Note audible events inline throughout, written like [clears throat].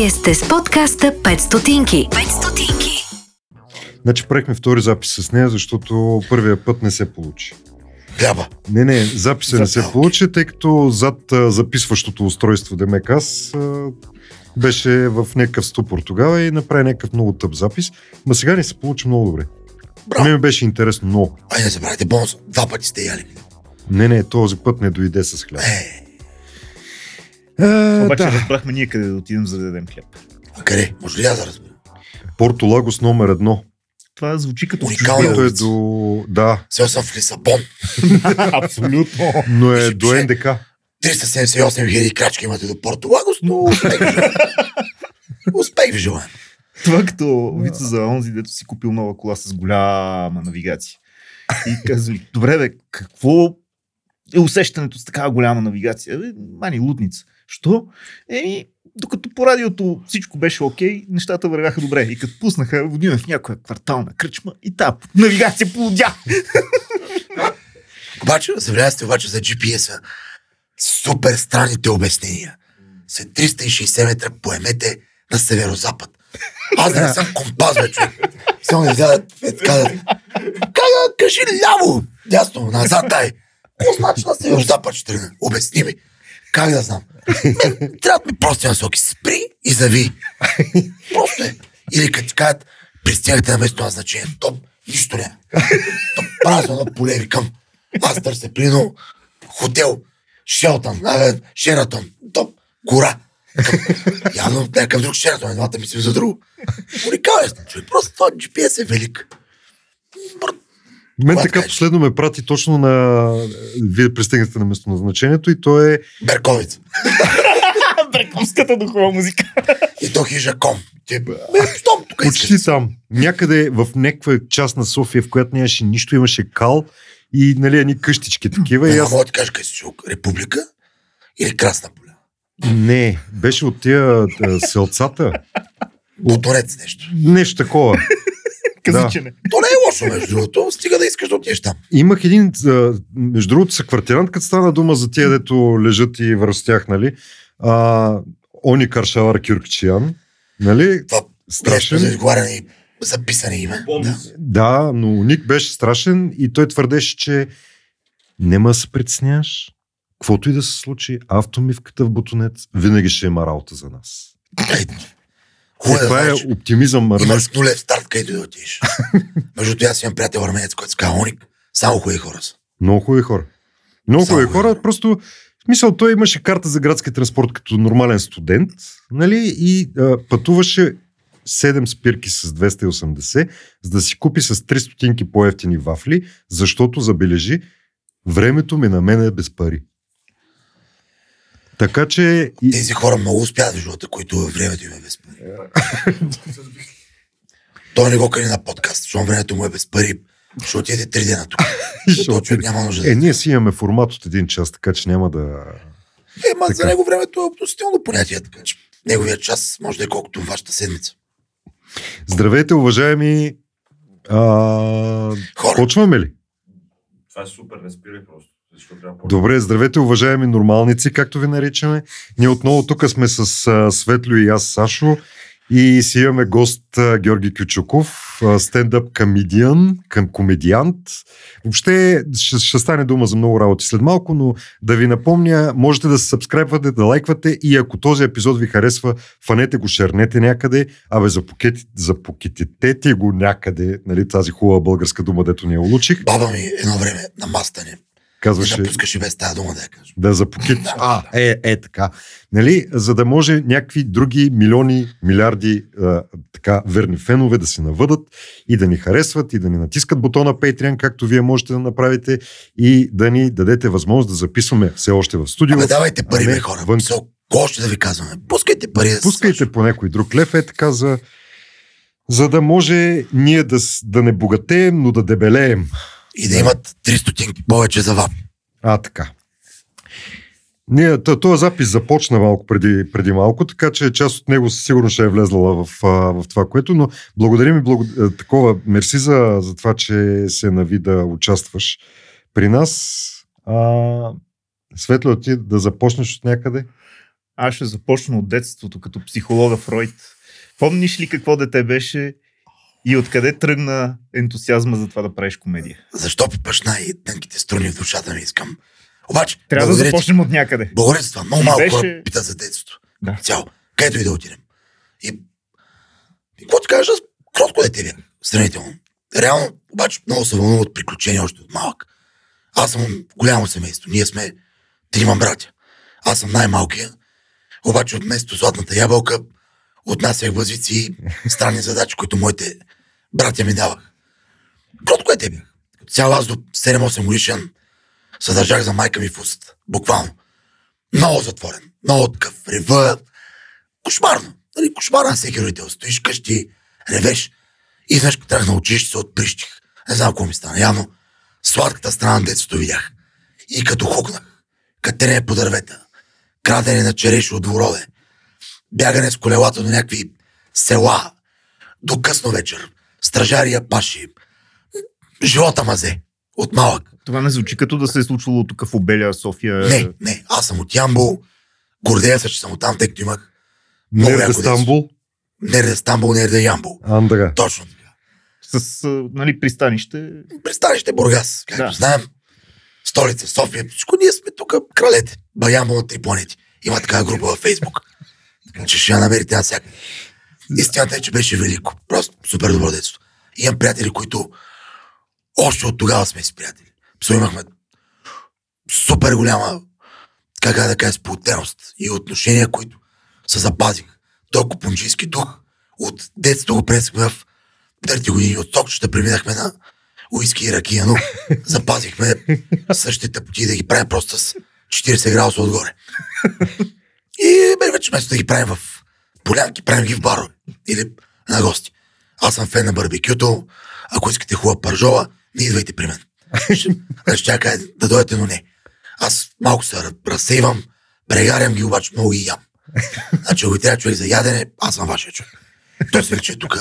Вие сте с подкаста 5 стотинки. 5 стотинки. Значи правихме втори запис с нея, защото първия път не се получи. Хляба. Не, не, записа не се получи, тъй като зад а, записващото устройство Демек аз а, беше в някакъв ступор тогава и направи някакъв много тъп запис. Ма сега ни се получи много добре. Браво. Ме ми беше интересно много. Ай, не забравяйте бонус. Два пъти сте яли. Не, не, този път не дойде с хляб. Е, Е, Обаче да. разбрахме ние къде да отидем за да дадем хляб. а къде? Може ли аз да разбера? Порто Лагос номер едно. Това звучи като Уникално. е улица. до... Да, Сел съм в Лисабон. [laughs] Абсолютно. но е до. НДК. 378 хиляди крачки имате до Порто Лагос, но успех ви. Успех ви желая. Това като вица за онзи, дето си купил нова кола с голяма навигация. И казали, добре бе, какво е усещането с такава голяма навигация? Бе, мани, лудница. Що? Еми, докато по радиото всичко беше окей, нещата вървяха добре. И като пуснаха, водиме в някоя квартална кръчма и та навигация полудя. [laughs] Обаче, забравя сте обаче за GPS-а. Супер странните обяснения. След 360 метра поемете на северо-запад. Аз да не съм компас, бе, човек. Само не взядат, е така да... Да кажи ляво, дясно, назад, дай. Какво значи на северо-запад ще тръгна? Обясни ми. Как да знам? Мен, трябват ми прости насоки. Спри и зави. Просто е. Или като ти кажат, пристигате на место назначение. Топ, нищо не. Топ, празно на поле, викам. Аз търся, прино, хотел, Шелтън, абе, Шератон, топ, гора. Към- Явно някакъв друг Шератон, едната мислим за друго. Уникален съм, човек. Просто това GPS е велик. Мен Това така кажеш. последно ме прати точно на... Вие пристигнахте на местоназначението и то е... Берковица. [laughs] Брековската духова музика. И то хижа ком. Те, бе, щом тук Почти там. Някъде в някаква част на София, в която нямаше нищо, имаше кал и нали, едни къщички такива. И Не, аз... мога да ти кажа. Република или Красна поля? Не, беше от тия селцата. Моторец нещо. Нещо такова. Казичене. То не е лошо, между другото. Стига да искаш да отидеш там. Имах един, между другото, съквартирант, като стана дума за тия, дето лежат и връстях, нали? А, Они Каршавар Кюркчиян, нали? Това Страшен. за изговаряне записане име. Да. Да, но Ник беше страшен и той твърдеше, че нема да се притесняваш. Каквото и да се случи, автомивката в бутонец винаги ще има работа за нас. Хубаво е Това е оптимизъм армейски. Имаш нулев старт, където да отидеш. [laughs] Между аз имам приятел армеец, който казва Оник. Само хубави хора са. Много хубави хора. Много хубави хора. хора. Просто, в смисъл, той имаше карта за градски транспорт като нормален студент, нали? И а, пътуваше 7 спирки с 280, за да си купи с 3 стотинки по-ефтини вафли, защото, забележи, времето ми на мен е без пари. Така че... Тези хора много успяват в живота, които времето им е без пари. Той не го кани на подкаст, защото времето му е без пари. Ще отиде три дена тук. [laughs] Ще човек няма нужда. Е, да- ние си имаме формат от един час, така че няма да... Е, ма за така. него времето е относително понятие, така че неговия час може да е колкото вашата седмица. Здравейте, уважаеми... А... Хора. Почваме ли? Това е супер, не спирай просто. Добре, здравейте, уважаеми нормалници, както ви наричаме. Ние отново тук сме с а, Светло и аз, Сашо. И си имаме гост а, Георги Кючуков, стендъп комедиан, към комедиант. Въобще ще, ще стане дума за много работи след малко, но да ви напомня, можете да се сабскрайбвате, да лайквате и ако този епизод ви харесва, фанете го, шернете някъде, абе запокети, запокетете го някъде, нали, тази хубава българска дума, дето ни я улучих. Баба ми едно време на маста ни Казваше... да пускаше без тази дума да я кажа. Да запокит. А, е, е така. Нали, за да може някакви други милиони, милиарди а, така верни фенове да се навъдат и да ни харесват и да ни натискат бутона Patreon, както вие можете да направите и да ни дадете възможност да записваме все още в студио. Абе, давайте пари, а не бе, хора. вън. Какво ще да ви казваме? Пускайте пари да Пускайте по някой друг лев, е така за, за да може ние да, да не богатеем, но да дебелеем. И да имат 300 стотинки повече за вап. А, така. Ние, този запис започна малко преди, преди малко, така че част от него със сигурно ще е влезла в, в това, което, но благодарим и благо, а, такова, мерси за, за това, че се нави да участваш при нас. А, Светло, ти да започнеш от някъде? Аз ще започна от детството, като психолога Фройд. Помниш ли какво дете беше и откъде тръгна ентусиазма за това да правиш комедия? Защо попъш най-тънките струни в душата ми искам? Обаче, Трябва да ти. започнем от някъде. Благодаря за това. Много И малко беше- хора питат за детството. Да. Цяло. Където и да отидем. И, и какво ти кажа, аз кротко дете бях. Сравнително. Реално, обаче много се вълнувам от приключения още от малък. Аз съм голямо семейство. Ние сме трима братя. Аз съм най-малкия. Обаче от место Златната ябълка отнасях бъзвици и странни задачи, които моите братя ми давах. Кротко дете бях. Като цяло аз до 7-8 годишен се държах за майка ми в уст. Буквално. Много затворен. Много такъв. Рева. Кошмарно. Нали, кошмарно на всеки родител. Стоиш къщи, ревеш. И знаеш, като тръгнах на училище, се отприщих. Не знам какво ми стана. Явно сладката страна на детството видях. И като хукнах, катерене по дървета, крадене на череши от двороде, бягане с колелата до някакви села, до късно вечер, стражария паши, живота мазе, от малък. Това не звучи като да се е случвало тук в Обеля, София. Не, не, аз съм от Ямбол. Гордея се, че съм от там, тъй като имах Много Нерде Стамбул, Нерде Стамбул, Нерде Ямбол. Андра. Точно така. С нали, пристанище. Пристанище Бургас, както Да. знаем. Столица София. Всичко ние сме тук кралете. Баямбол на три планети. Има такава група във Фейсбук. Така че ще я намерите навсякъде. Истината е, че беше велико. Просто супер добро детство. Имам приятели, които още от тогава сме си приятели. Псо имахме супер голяма, как да кажа, сплотеност и отношения, които се запазиха. Той купунджийски дух от детството го пресахме в дърти години. От сокчета преминахме на уиски и ракия, но [laughs] запазихме същите пъти да ги правим просто с 40 градуса отгоре. И бе, вече вместо да ги правим в полянки, правим ги в барове или на гости. Аз съм фен на барбекюто. Ако искате хубава пържола, не идвайте при мен. Ще, чакай да дойдете, но не. Аз малко се раз- разсейвам, прегарям ги, обаче много ги ям. Значи, ако трябва човек за ядене, аз съм вашия човек. То се вече тук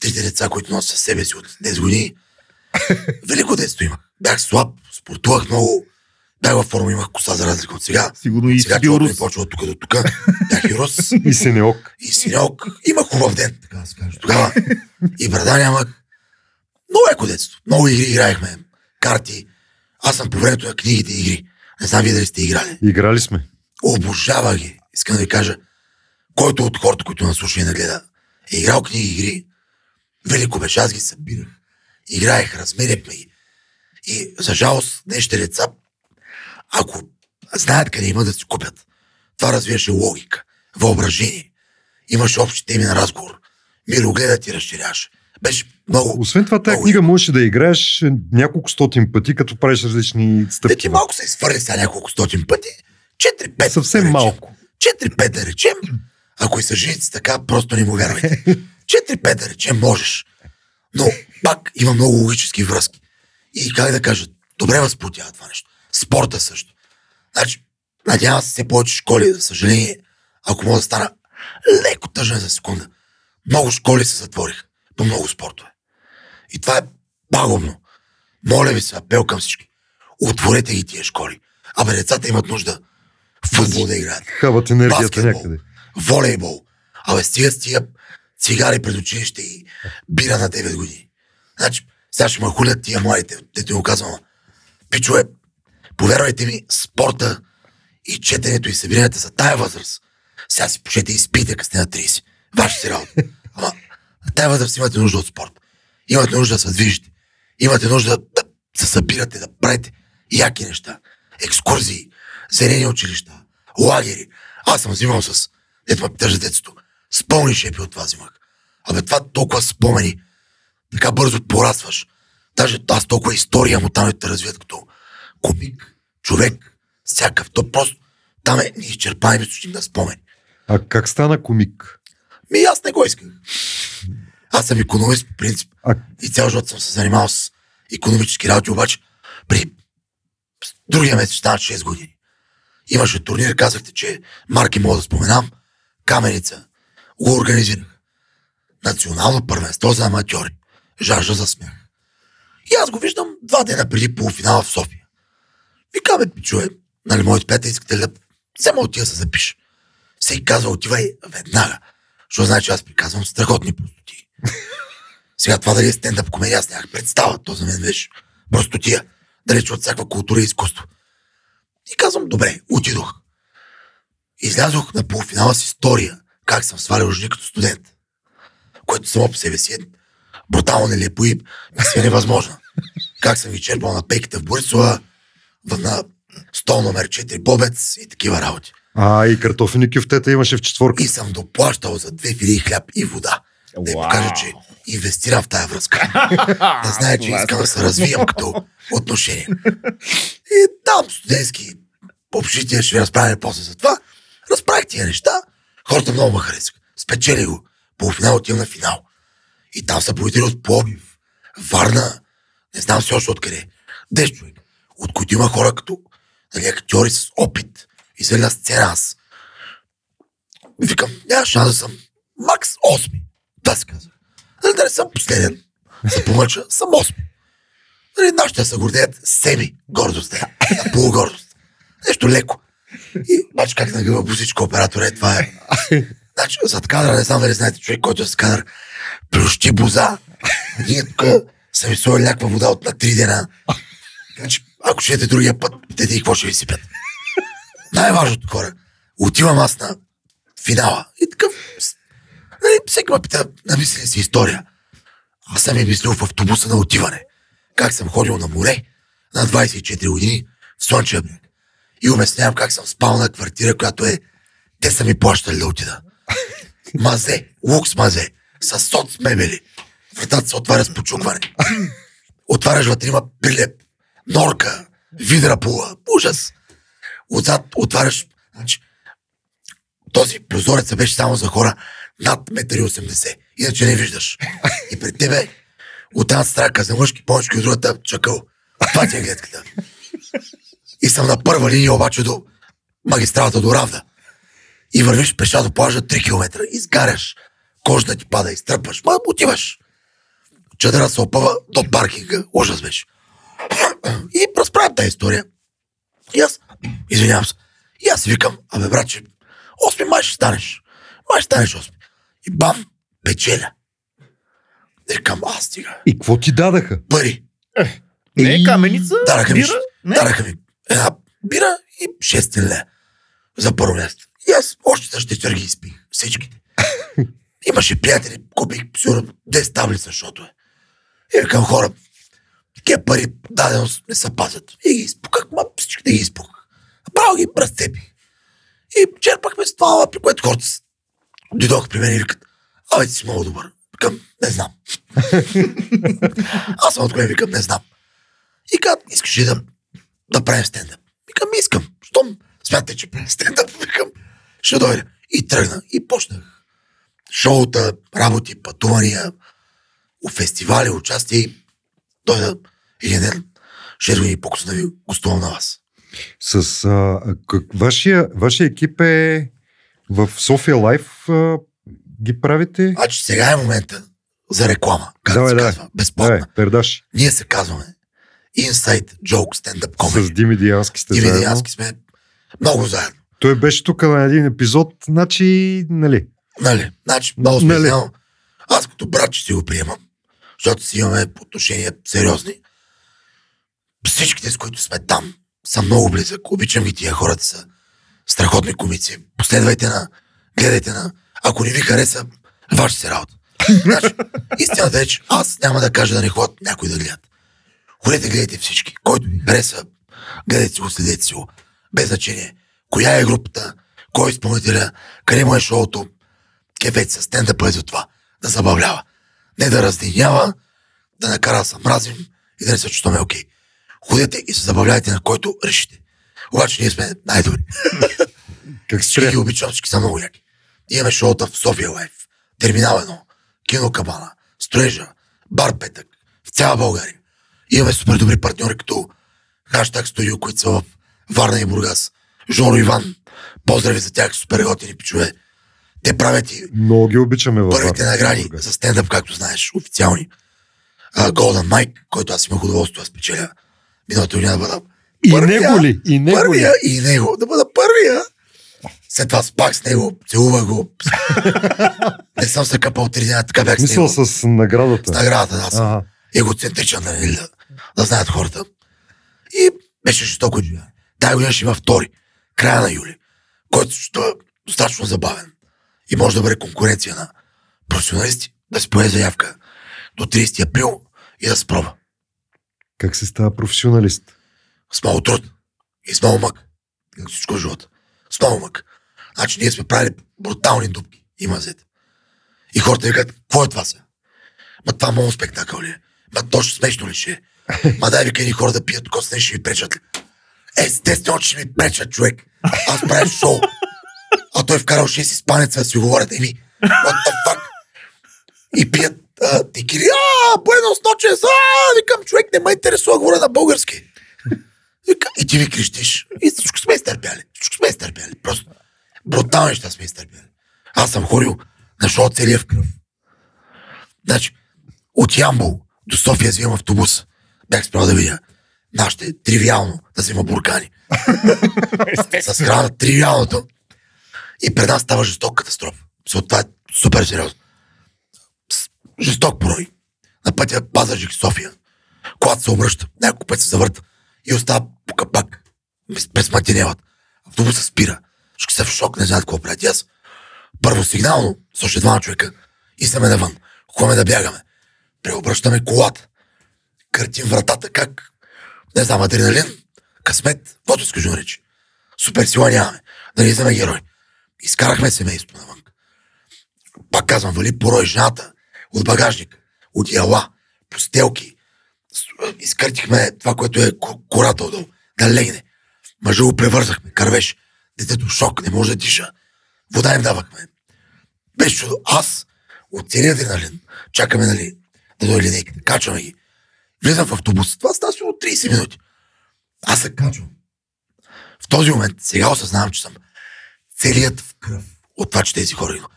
трите деца, които носят себе си от 10 години. Велико детство имах. Бях слаб, спортувах много, бях във форма, имах коса за разлика от сега. Сигурно и Сега човек ми почва от тук до тук. Бях и рус, [laughs] И Синеок. и синьок. Имах хубав ден, така да се каже. Тогава и брада нямах. Много яко детство. Много игри играехме. Карти. Аз съм по времето на книгите и игри. Не знам вие дали сте играли. Играли сме. Обожавах ги. Искам да ви кажа, който от хората, които нас слуша и нагледа, е играл книги игри, велико беше. Аз ги събирах. Играех, размеряхме ги. И за жалост, днешните деца, ако знаят къде има да си купят, това развиваше логика, въображение. Имаше общи теми на разговор. Мирогледът ти разширяваше. Беше много... Освен това, тази книга можеш да играеш няколко стотин пъти, като правиш различни Те стъпки. ти малко се изфърли сега няколко стотин пъти. 4-5. Съвсем да малко. 4-5 да речем. Ако и са женици така, просто не му вярвайте. [laughs] 4-5 да речем можеш. Но пак има много логически връзки. И как да кажа, добре възплотява това нещо. Спорта също. Значи, надявам се все повече школи, за съжаление, ако мога да стана леко тъжен за секунда. Много школи се затвориха по много спортове. И това е пагубно. Моля ви се, апел към всички. Отворете ги тия школи. Абе, децата имат нужда в футбол да играят Хават енергията баскетбол, някъде. волейбол. Абе, стига с тия цигари пред училище и бира на 9 години. Значи, сега ще ме хулят тия младите, дето го казвам. Пичове, повярвайте ми, спорта и четенето и събиранията за тая възраст. Сега си пушете и спите, като сте на 30. Ваша си работа. Ама, тая възраст имате нужда от спорт. Имате нужда да се движите. Имате нужда да се събирате, да правите яки неща. Екскурзии, зелени училища, лагери. Аз съм взимал с ето ме питаш детството. С пълни шепи от това взимах. Абе, това толкова спомени. Така бързо порастваш. Даже аз толкова история му там да те развият като комик, човек, всякакъв. То просто там е неизчерпаем източник на спомени. А как стана комик? Ми аз не го исках. Аз съм економист по принцип. А И цял живот съм се занимавал с економически работи, обаче при другия месец станат 6 години. Имаше турнир, казахте, че марки мога да споменам. Каменица го организирах. Национално първенство за аматьори. Жажда за смях. И аз го виждам два дена преди полуфинала в София. Викаме, чуе, нали, моите приятели искате да взема от тия се запиша. всеки казва, отивай веднага. Защото значи аз приказвам страхотни простоти. [laughs] Сега това дали е стендъп комедия, аз нямах представа. То за мен беше простотия. Далеч от всякаква култура и изкуство. И казвам, добре, отидох. Излязох на полуфинала с история, как съм свалял жени като студент. Което само по себе си е брутално нелепо и мисля невъзможно. [laughs] Как съм ви черпал на пейката в Борисова, на стол номер 4 бобец и такива работи. А, и картофени кюфтета имаше в четворка. И съм доплащал за две филии хляб и вода. Да им Уау. покажа, че инвестирам в тая връзка. [laughs] да знае, че искам да се развием като отношение. И там студентски общития ще ви разправя после за това. Разправих тия неща. Хората много ме харесаха. Спечели го. Полуфинал отивам на финал. И там са победили от Пловдив, Варна, не знам все още откъде. 10 човек. От които има хора като нали, актьори с опит. Излезе на сцена аз. И викам, няма шанс да съм макс 8. Да се казва. Нали, да не съм последен. Се помъча, съм 8. Нали, нашите се гордеят с себе. Гордост е. [laughs] Полугордост. Нещо леко. И обаче как нагъва бусичко оператора е това е. Значи, зад кадъра, не знам дали знаете човек, който е зад кадър, плющи буза. Ние тук са сложили някаква вода от на три дена. Значи, ако ще другия път, питайте и какво ще ви сипят. Най-важното хора. Отивам аз на финала. И такъв... Нали, всеки ме пита, намисли ли си история. Аз съм я мислил в автобуса на отиване. Как съм ходил на море на 24 години в Слънчев бряг. И обяснявам как съм спал на квартира, която е... Те са ми плащали да отида. Мазе, лукс мазе, с соц мебели. Вратата се отваря с почукване. Отваряш вътре, има прилеп, норка, видра пула. Ужас. Отзад отваряш, значи, този прозорец беше само за хора над 1,80 м. Иначе не виждаш. И пред тебе от една страка за мъжки помощи, от другата чакъл. Това ти е гледката. И съм на първа линия обаче до магистралата до Равда. И вървиш пеша до плажа 3 км. Изгаряш. Кожата ти пада, изтръпваш. Ма отиваш. Чадъра се опъва до паркинга. Ужас беше. И разправям тази история. И аз, извинявам се, и аз си викам, абе братче, осми май ще станеш. Май ще станеш осми. И бам, печеля. Викам, аз стига. И какво ти дадаха? Пари. Не е каменица, Дараха ми, бира, не. дараха ми една бира и 6 лея за първо място. И аз още същите ги изпих. Всичките. [laughs] Имаше приятели, купих сигурно 10 таблица, защото е. И викам хора, такива пари даденост не се пазят. И ги изпуках, ма всичките ги изпуках. Право ги разцепих. И черпахме с това, при което хората дойдоха при мен и викат, абе ти си много добър. Викам, не знам. [laughs] Аз съм от голем, викам, не знам. И казват, искаш ли да, да правим стендъп? Викам, искам. Щом смятате, че правим стендъп, [laughs] викам, ще дойда. И тръгна. И почнах. Шоута, работи, пътувания, у фестивали, участие. Дойда един ден, 6 години по-късно да ви гостувам на вас. С, а, как, вашия, вашия екип е в София Лайф а, ги правите? Значи сега е момента за реклама. Как Давай, се давай. казва? Безплатна. Да, пердаш. Ние се казваме Inside Joke Stand-up С Comedy. Дими Диански сте Дими. Диански сме много заедно. Той беше тук на един епизод, значи, нали? Нали? Значи, много Нали? нали? Аз като брат ще си го приемам, защото си имаме отношения сериозни. Всичките, с които сме там, са много близък. Обичам ги тия хората са страхотни комици. Последвайте на, гледайте на. Ако не ви хареса, ваша си работа. Значи, истината е, че аз няма да кажа да не ходят някой да гледат. Ходете, гледайте всички. Който ви хареса, гледайте си го, следете си го. Без значение. Коя е групата, кой е изпълнителя, къде му е шоуто, кефет с стендъпа е за това. Да забавлява. Не да раздинява, да накара да се мразим и да не се чувстваме окей. Ходете и се забавляйте на който решите. Обаче ние сме най-добри. [laughs] Как спря? ги обичам, всички са много яки. Имаме шоута в София Лайф, Терминал 1, Кино Кабана, Строежа, Бар Петък, в цяла България. Имаме супер добри партньори, като Хаштаг Студио, които са в Варна и Бургас. Жоро Иван, поздрави за тях, супер готини пичове. Те правят и Много ги обичаме във първите Варна. награди за стендъп, както знаеш, официални. Golden Mike, който аз имах удоволствие да спечеля миналата година да бъда И първия, него ли? И него ли? първия и него. Да бъда първия. След това спах с него, целувах го. [laughs] не съм се къпал три дни, така бях с него. Мисъл с наградата. С наградата, да, Ага. егоцентричен, нали, да, да знаят хората. И беше жестоко. Тая година ще има втори, края на юли, който ще е достатъчно забавен и може да бъде конкуренция на професионалисти, да се поеде заявка до 30 април и да се пробва. Как се става професионалист? С много труд и с много мък. Както всичко в живота. С много мък. Значи ние сме правили брутални дупки и мазета. И хората викат, какво е това сега? Ма това много спектакъл ли е? Ма точно смешно ли ще е? Ма дай вика едни хора да пият коса, ще ви пречат ли? Естествено, че ми пречат, човек. Аз правя шоу. А той вкарал 6 испанеца да си говорят. Еми, what the fuck? И пият а, текили. А, буенос ночес. А, викам, човек, не ме интересува, говоря на български. Вика, и ти ви крещиш. И всичко сме изтърпяли. Всичко сме изтърпяли. Просто брутални неща сме изтърпяли. Аз съм ходил на шоу целия в кръв. Значи, от Ямбол до София взимам автобус. Бях спрял да видя. Нашите тривиално да взима буркани. С храна тривиалното. И пред нас става жесток катастрофа. Мисля, това е супер сериозно. Жесток порой. На пътя Пазарджик София. Колата се обръща. Няколко път се завърта. И остава по капак. През мантинелата. Автобусът спира. Всички са в шок, не знаят какво правят. Аз първо сигнално с още двама човека и сме навън. Ходаме да бягаме. Преобръщаме колата. Къртим вратата, как не знам, адреналин, късмет, каквото искаш да наречи. Супер сила нямаме. Да не сме герой. Изкарахме семейството навън. Пак казвам, вали порой жената от багажник, от яла, постелки. Изкъртихме това, което е ко- кората отдолу, да легне. Мъжа го превързахме, кървеш. Детето шок, не може да диша. Вода им давахме. Беше чудо. Аз от целия адреналин чакаме, нали, да дойде линейката. Качваме ги. Влизам в автобус. Това става сигурно 30 минути. Аз се качвам. В този момент сега осъзнавам, че съм целият в кръв от това, че тези хора има.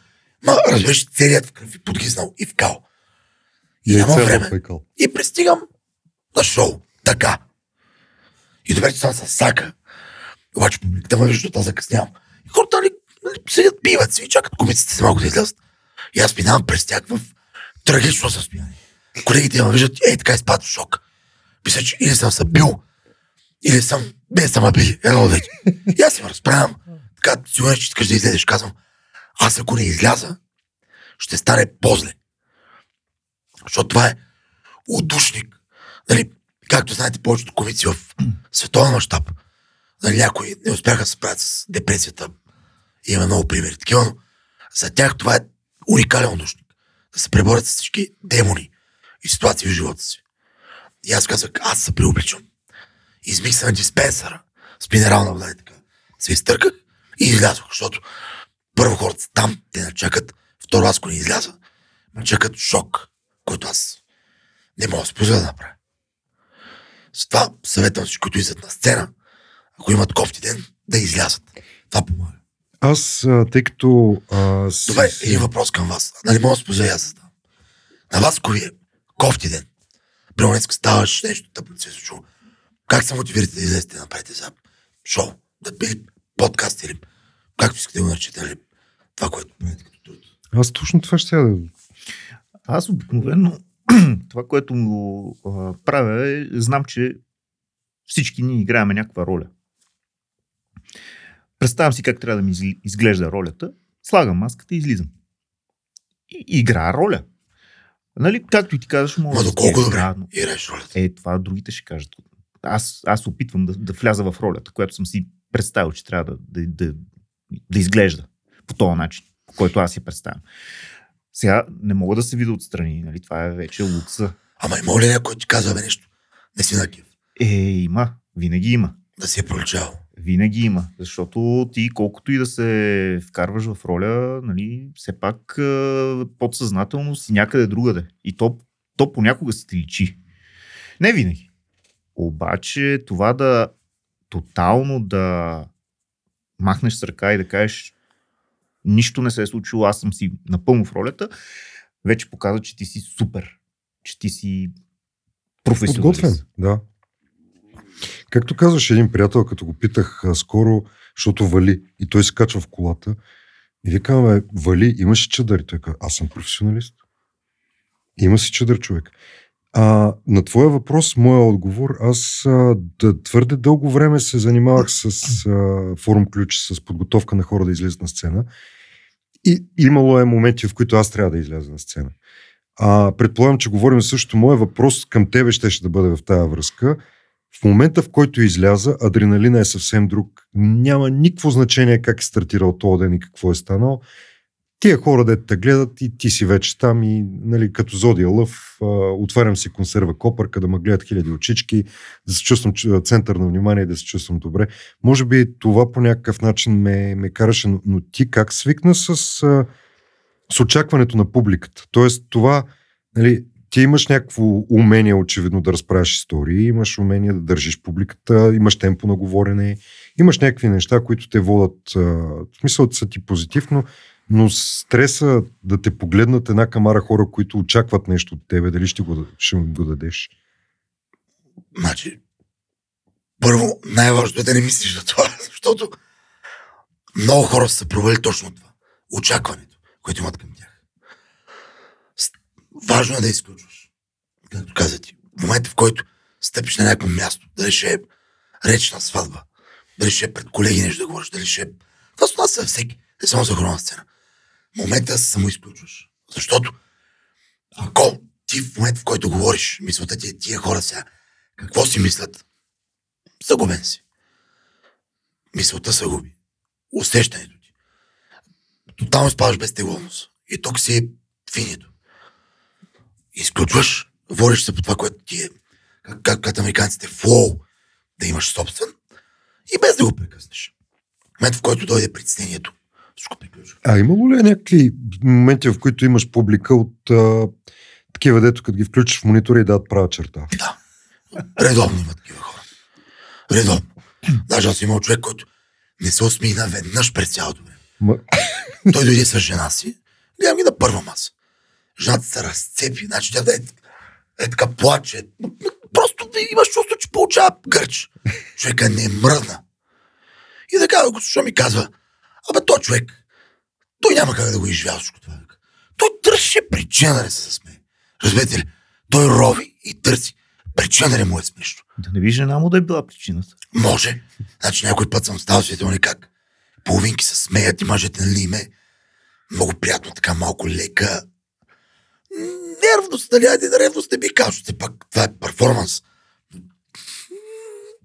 Ма, разбираш, целият в кръв и подгизнал и в кал. И няма време. пекал. И пристигам на шоу. Така. И добре, че съм с сака. Обаче публиката ме вижда, аз закъснявам. И хората нали, нали, седят, пиват си и чакат комиците си малко да излязат. И аз минавам през тях в трагично състояние. Колегите ме виждат, ей, така изпад в шок. Мисля, че или съм се бил, или съм, без съм били, едно от двете. И аз се разправям, така, сигурен, че искаш да излезеш, казвам, аз ако не изляза, ще стане по-зле. Защото това е удушник. Нали, както знаете, повечето комици в световен мащаб, нали, някои не успяха да се справят с депресията. Има много примери такива, но за тях това е уникален удушник. Да се преборят с всички демони и ситуации в живота си. И аз казах, аз се преобличам. Измих на диспенсъра с минерална вода и така. Се изтърках и излязох, защото първо хората там, те не чакат. Второ, аз ако не изляза, ме чакат шок, който аз не мога да си позволя да направя. Затова съветвам всички, които излизат на сцена, ако имат кофти ден, да излязат. Това помага. Аз, тъй като... А, с... Добре, един въпрос към вас. Нали мога да споделя аз да? На вас, ако ви е кофти ден, примерно днес ставаш нещо, тъпо се случило, как се мотивирате да излезете да направите за шоу, да били подкаст или както искате да го наречете, нали? Това, което правите като труд. Аз точно това ще да... Аз обикновено [clears throat] това, което му а, правя е, знам, че всички ние играем някаква роля. Представям си как трябва да ми изглежда ролята, слагам маската и излизам. И игра роля. Нали, както и ти казваш, може Ма да доколко е добре игра, но- играеш ролята? Е, това другите ще кажат. Аз, аз се опитвам да, да вляза в ролята, която съм си представил, че трябва да, да, да, да изглежда по този начин, по който аз си представям. Сега не мога да се видя отстрани, нали? Това е вече луца. Ама има ли някой ти казва нещо? Не си на кив. Е, има. Винаги има. Да си е проличал. Винаги има. Защото ти, колкото и да се вкарваш в роля, нали, все пак подсъзнателно си някъде другаде. И то, то понякога си ти личи. Не винаги. Обаче това да тотално да махнеш с ръка и да кажеш нищо не се е случило, аз съм си напълно в ролята, вече показва, че ти си супер. Че ти си професионалист. Подготвен, да. Както казваше един приятел, като го питах а, скоро, защото вали и той се качва в колата и викаме, вали, имаш? И той казва, аз съм професионалист. Има си чадър човек. А, на твоя въпрос, моя отговор, аз а, да, твърде дълго време се занимавах с а, форум ключ, с подготовка на хора да излизат на сцена. И имало е моменти, в които аз трябва да изляза на сцена. А, предполагам, че говорим също. Моят въпрос към тебе ще, да бъде в тази връзка. В момента, в който изляза, адреналина е съвсем друг. Няма никакво значение как е стартирал този ден и какво е станал. Тия хора, де те гледат и ти си вече там и нали, като зодия лъв, отварям си консерва копърка, да ме гледат хиляди очички, да се чувствам център на внимание да се чувствам добре. Може би това по някакъв начин ме, ме караше, но, ти как свикна с, с очакването на публиката? Тоест това, нали, ти имаш някакво умение, очевидно, да разправяш истории, имаш умение да държиш публиката, имаш темпо на говорене, имаш някакви неща, които те водат, в смисъл са ти позитивно, но стреса да те погледнат една камара хора, които очакват нещо от тебе, дали ще го, ще го дадеш. Значи, първо, най-важното е да не мислиш за това, [laughs] защото много хора са се провали точно това. Очакването, което имат към тях. Важно е да изключваш. Както каза ти, в момента в който стъпиш на някакво място, дали ще е реч на сватба, дали ще е пред колеги нещо да говориш, дали ще е... Това се отнася за всеки, не само за хора на Момента се самоизключваш. Защото ако ти в момента, в който говориш, мисълта ти е тия хора сега, какво си мислят? Загубен си. Мисълта се губи. Усещането ти. Тотално спаваш без тегловност. И тук си финито. Изключваш, водиш се по това, което ти е, как, как, как американците, флоу, да имаш собствен и без да го прекъснеш. В момент, в който дойде притеснението, всичко приключва. А имало ли е някакви моменти, в които имаш публика от а, такива, дето като ги включиш в монитора и дадат права черта? Да. Редовно има такива хора. Редовно. Даже аз имал човек, който не се усмихна веднъж през цялото време. Ма, Той дойде с жена си, гледам ги на първа маса. Жената се разцепи, значи тя да е, е така плаче. Просто имаш чувство, че получава гърч. Човека не мръдна. И така, го слуша ми казва, абе той човек, той няма как да го изживява всичко това. Той търсеше причина да не се засмее. Разбирате ли? Той рови и търси причина да не му е смешно. Да не би жена му да е била причината. Може. Значи някой път съм стал свидетел не как. Половинки се смеят и мъжете нали им е много приятно, така малко лека. Нервност, нали? Айде да ревност не би казал, все пак това е перформанс.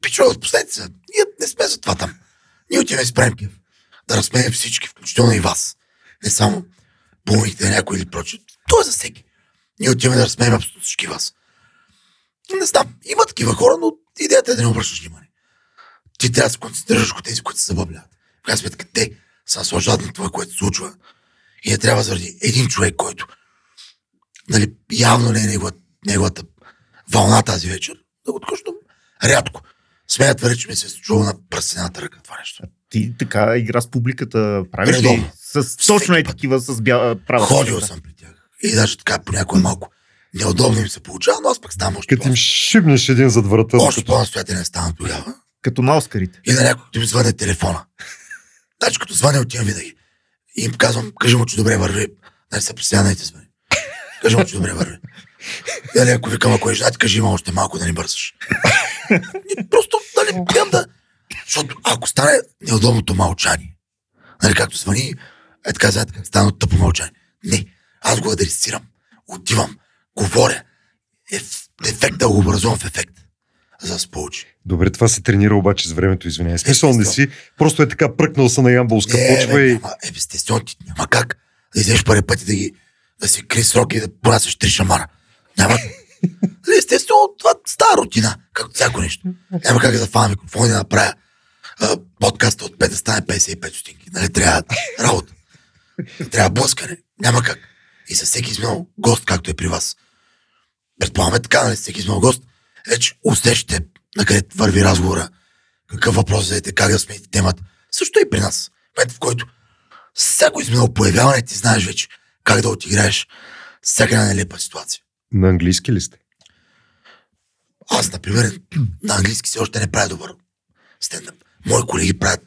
Пичове от последица. Ние не сме за това там. Ние отиваме с кеф. Да разсмеем всички, включително и вас. Не само на някой или прочее. То е за всеки. Ние отиваме да разсмеем абсолютно всички вас. Не знам, има такива хора, но идеята е да не обръщаш внимание. Ти трябва да се концентрираш върху тези, които се забавляват. В крайна сметка, те са наслаждат на това, което се случва. И не трябва заради един човек, който нали, явно не е неговата, неговата вълна тази вечер, да го откъщам рядко. Смея твърди, че ми се е случило на пръстената ръка това нещо. Ти така игра с публиката правиш ли? С точно е такива с бяла права. Ходил съм при тях. И даже така понякога малко неудобно им се получава, но аз пък ставам още, като им шибнеш един зад врата. още по-настоятелен ставам тогава. Като на Оскарите. И на някой, като ми звъне телефона. Значи, като звъня, отивам винаги. И им казвам, кажи му, че добре върви. Нали се постоянно звъни. Кажи му, че добре върви. И нали, ако викам, ако е жена, ти кажи, има още малко да не бързаш. [laughs] И просто, нали, гледам да... Защото ако стане неудобното мълчание, нали, както звъни, е така, знаете как от тъпо мълчание. Не, аз го адресирам. Отивам, говоря. Еф, ефекта го образувам в ефект. За да се получи. Добре, това се тренира обаче с времето, извинявай. Смисъл не си, просто е така пръкнал се на ямболска Не, почва бе, и... няма, е, естествено, ти няма как да излезеш първи пъти да ги да си кри сроки и да понасяш три шамара. Няма. [laughs] Естествено, това стара рутина, както всяко нещо. Няма как да фана микрофон и да направя а, подкаста от 5 да стане 55 стотинки. Нали, трябва работа. Трябва блъскане. Няма как. И със всеки изминал гост, както е при вас. Предполагаме така, нали, всеки изминал гост, вече усещате на къде върви разговора, какъв въпрос зададете, как да смените темата. Също и при нас. В момента, в който всяко изминало появяване, ти знаеш вече как да отиграеш всяка една нелепа ситуация. На английски ли сте? Аз, например, [clears throat] на английски все още не правя добър стендъп. Мои колеги правят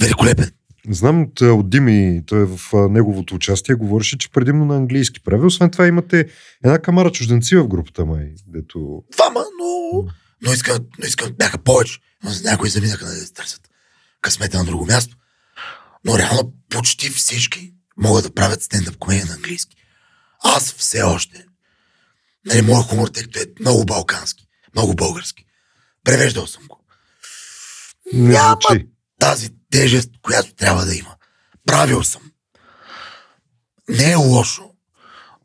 великолепен. Знам от, от Дими, той е в неговото участие, говореше, че предимно на английски прави. Освен това имате една камара чужденци в групата май, дето... Двама, но, но искам, но искам, бяха повече. Но за някои заминаха да търсят късмета на друго място. Но реално почти всички могат да правят стендъп комедия на английски. Аз все още. Нали, моят хумор, тъй като е много балкански, много български. Превеждал съм го. Не Няма звучи. тази тежест, която трябва да има. Правил съм. Не е лошо,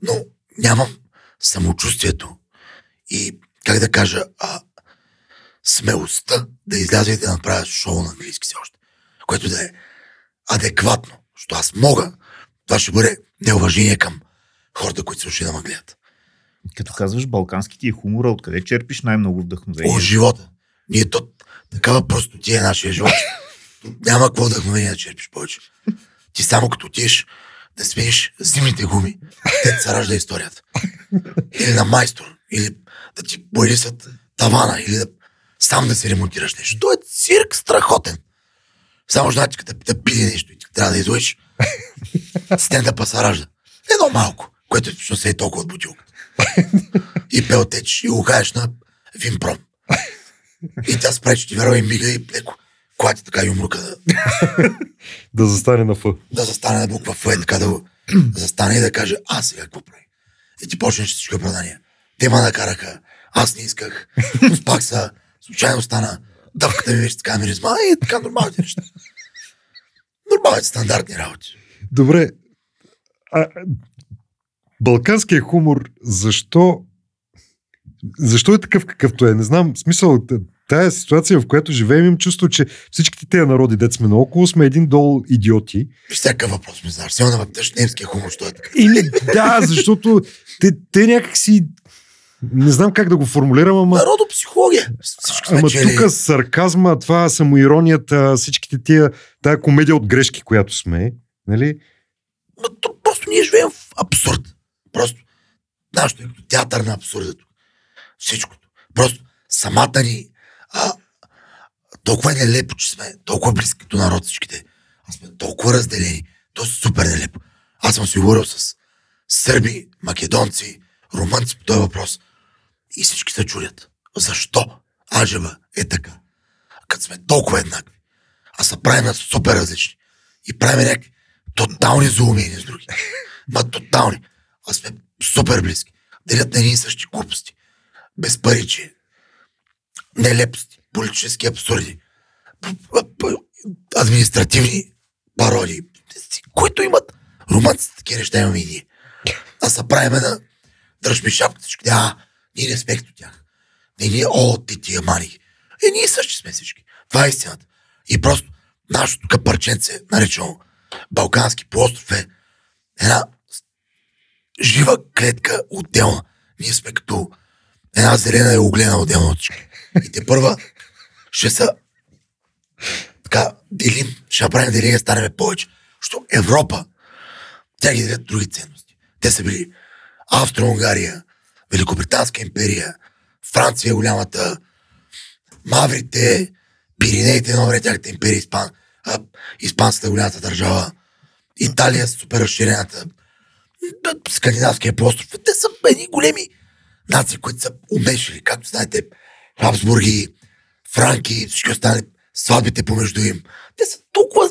но нямам самочувствието и, как да кажа, а, смелостта да изляза и да направя шоу на английски все още, което да е адекватно, защото аз мога. Това ще бъде неуважение към хората, които са ушли да ме гледат. Като казваш балкански ти е хумора, откъде черпиш най-много вдъхновение? О, живота. Ние то такава простотия е нашия живот. Няма какво вдъхновение да черпиш повече. Ти само като отидеш да смениш зимните гуми, те се ражда историята. Или на майстор, или да ти боядисат тавана, или да сам да си ремонтираш нещо. То е цирк страхотен. Само значи, като да пили нещо и ти трябва да излъеш, стендъпа се ражда. Едно малко, което се е толкова от бутилката. И пелтеч, и кажеш на Вимпром. И тя спре, че ти вярва и мига и леко. Клати така и умрука да, [laughs] Да застане на Ф. да застане на буква Ф и така да, да [clears throat] застане и да каже, аз сега какво прави? И ти почнеш всички оправдания. Те ма накараха, аз не исках, [laughs] успах са, случайно стана, дъвката ми вече така миризма и така нормалните неща. Нормалните стандартни работи. Добре. А, а, балканския хумор, защо защо е такъв какъвто е? Не знам. Смисъл, тая ситуация, в която живеем, им чувство, че всичките тези народи, дет сме наоколо, сме един дол идиоти. Всяка въпрос ми знаеш. Сега питаш немския хумор, що е така. И не, да, защото те, те някак си... Не знам как да го формулирам, ама... Народопсихология. Всички сме Ама чели. тук сарказма, това самоиронията, всичките тия, тая комедия от грешки, която сме, нали? Ма, то, просто ние живеем в абсурд. Просто нашето е като театър на абсурда. Всичкото. Просто самата ни а, толкова е нелепо, че сме толкова близки до народ всичките. А сме толкова разделени. То е супер нелепо. Аз съм си говорил с сърби, македонци, румънци по този въпрос. И всички се чудят. Защо Аджева е така? Като сме толкова еднакви. А се правим супер различни. И правим някакви тотални злоуми с други. Ма тотални. А сме супер близки. Делят на едни и същи глупости. Безпаричие. Нелепости. Политически абсурди. Административни пародии. Които имат романците, такива неща имаме и ние. А се правим на дръж ми шапката. А, ние не сме като тях. Не, ние, о, ти тия мани. Е, ние същи сме всички. Това е истината. И просто нашето тук парченце, наречено Балкански полуостров е една жива клетка отделна. Ние сме като една зелена и оглена от всички. И те първа ще са така делим, ще направим деление, станеме повече. Защото Европа, тя ги делят други ценности. Те са били Австро-Унгария, Великобританска империя, Франция голямата, Маврите, Пиринеите, едно време тяхната империя, Испан, а, Испанската голямата държава, Италия, супер разширената, Скандинавския полуостров. Те са едни големи нации, които са умешили, както знаете, Хабсбурги, Франки, всички останали сватбите помежду им. Те са толкова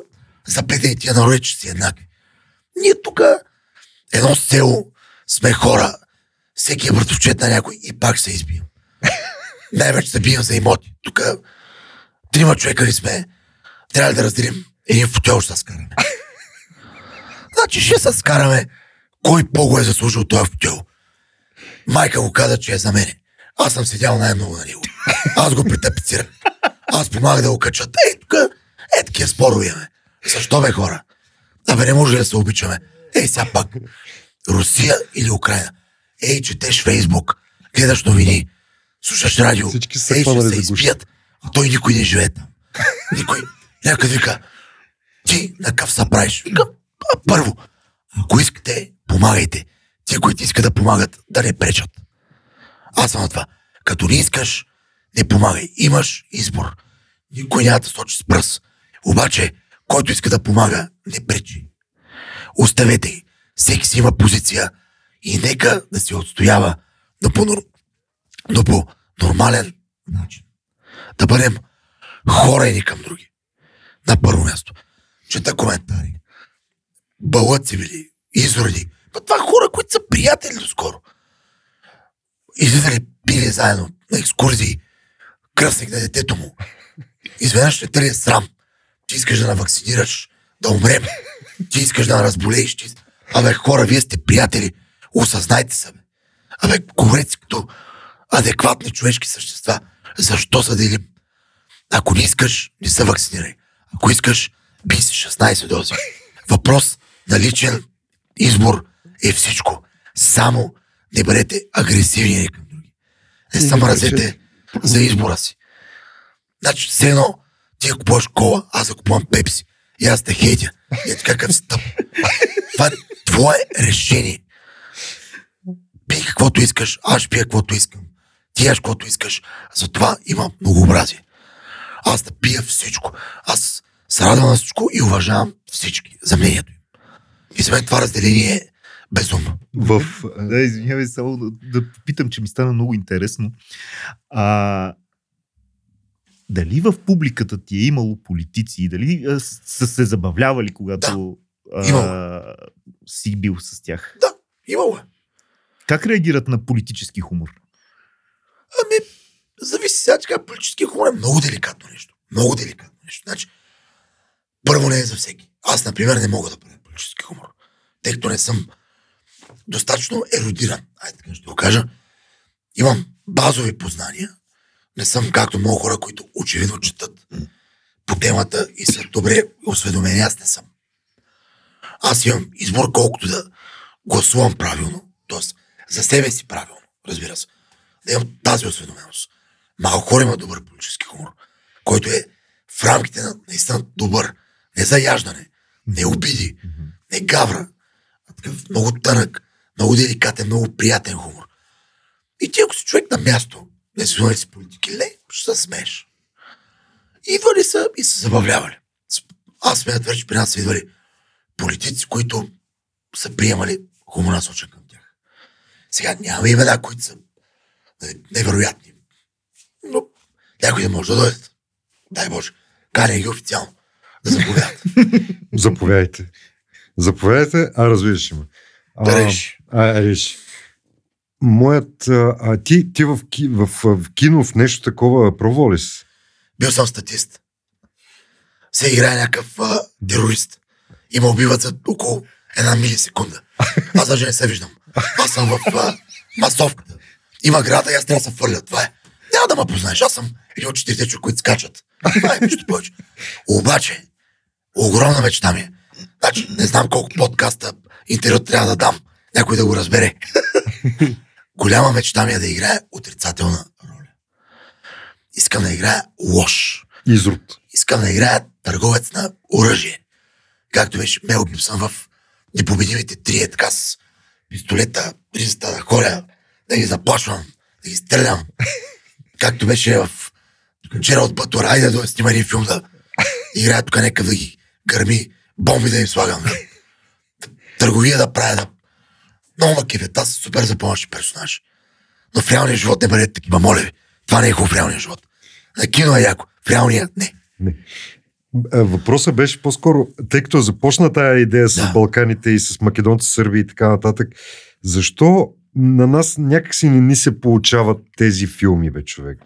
заплетени тия народи, че си еднакви. Ние тук едно село сме хора, всеки е братовчет на някой и пак се избием. [laughs] Най-вече се бием за имоти. Тук трима човека ли сме, трябва да разделим един футел, ще скараме. [laughs] Значи ще се скараме кой по-го е заслужил този футел. Майка го каза, че е за мене. Аз съм седял най-много на него. Аз го притапицирах. Аз помагах да го качат. Ей, тук е такива спорове имаме. Защо бе хора? Абе, не може да се обичаме? Ей, сега пак. Русия или Украина? Ей, четеш Фейсбук, гледаш новини, слушаш радио. Всички са Ей, ще се изпият. А той никой не живее там. Никой. Някой вика, ти на къв са правиш? Викам, «А, първо, ако искате, помагайте. Ти, които искат да помагат, да не пречат. Аз съм на това. Като не искаш, не помагай. Имаш избор. Никой няма да сочи с пръст. Обаче, който иска да помага, не пречи. Оставете ги. Всеки си има позиция и нека да се отстоява, но по, но по нормален начин. Да бъдем хора едни към други. На първо място. Чета коментари. Бълът си били, изроди. Това хора, които са приятели доскоро. Излизали пили заедно на екскурзии. Кръстник на детето му. Изведнъж ще търне срам. Ти искаш да навакцинираш, да умрем. Ти искаш да разболееш. Ти... Абе, хора, вие сте приятели. Осъзнайте се, бе. Абе, говорете си като адекватни човешки същества. Защо се делим? Ако не искаш, не се вакцинирай. Ако искаш, би си 16 дози. Въпрос на личен избор е всичко. Само не бъдете агресивни към други. Не се мразете за избора си. Значи, все едно, ти ако купуваш кола, аз да купувам пепси. И аз те хейтя. И е така си тъп. Това е твое решение. Пий каквото искаш, аз пия каквото искам. Ти яш каквото искаш. Затова има многообразие. Аз да пия всичко. Аз се радвам на всичко и уважавам всички за мнението им. И за мен това разделение е безумно. В, Да, извинявай, само да, да попитам, че ми стана много интересно. А, дали в публиката ти е имало политици и дали а, са се забавлявали, когато а, си бил с тях? Да, имало е. Как реагират на политически хумор? Ами, зависи сега, така политически хумор е много деликатно нещо. Много деликатно нещо. Значи, първо не е за всеки. Аз, например, не мога да правя политически хумор, тъй като не съм достатъчно еродиран. Айде така ще го кажа. Имам базови познания. Не съм както много хора, които очевидно четат по темата и са добре осведомени. Аз не съм. Аз имам избор колкото да гласувам правилно, т.е. за себе си правилно, разбира се. Да имам тази осведоменост. Малко хора има добър политически хумор, който е в рамките на наистина добър. Не заяждане, не обиди, не гавра, а такъв много тънък, много деликатен, много приятен хумор. И ти ако си човек на място, не си си политики, ле, ще се смееш. Идвали са и се забавлявали. Аз смеят вече при нас са идвали политици, които са приемали хумор насочен към тях. Сега няма имена, които са нали, невероятни. Но някой да може да дойдат. Дай Боже. Каня ги официално. Да заповядат. [laughs] заповядайте. Заповядайте, а развиваш има. А, Да реши. А, реши. Моят... А, ти, ти в, ки- в, в, кино в нещо такова пробвал? Бил съм статист. Се играе някакъв а, терорист. И ме убиват за около една милисекунда. Аз даже не се виждам. Аз съм в а, масовката. Има града и аз трябва да се фърля. Това е. Няма да ме познаеш. Аз съм един от четирите човека, които скачат. Това е нищо повече. Обаче, огромна мечта ми е. Значи, не знам колко подкаста интервю трябва да дам. Някой да го разбере. [laughs] Голяма мечта ми е да играя отрицателна роля. Искам да играя лош. Изрод. Искам да играя търговец на оръжие. Както беше Мел Гибсън в Непобедимите три, е така с пистолета, ризата да ходя, да ги заплашвам, да ги стрелям. Както беше в Джералд Батур, айде да снима един филм да играя тук някакъв да ги гърми, бомби да им слагам. Търговия да правя, да... Много ма кефят, аз съм супер запомнящ персонаж. Но в реалния живот не бъдете такива, моля ви. Това не е хубаво в реалния живот. На кино е яко, в реалния не. Не. Въпросът беше по-скоро, тъй като започна тая идея с Да. Балканите и с македонци, сърби и така нататък, защо на нас някакси не ни се получават тези филми, бе, човек?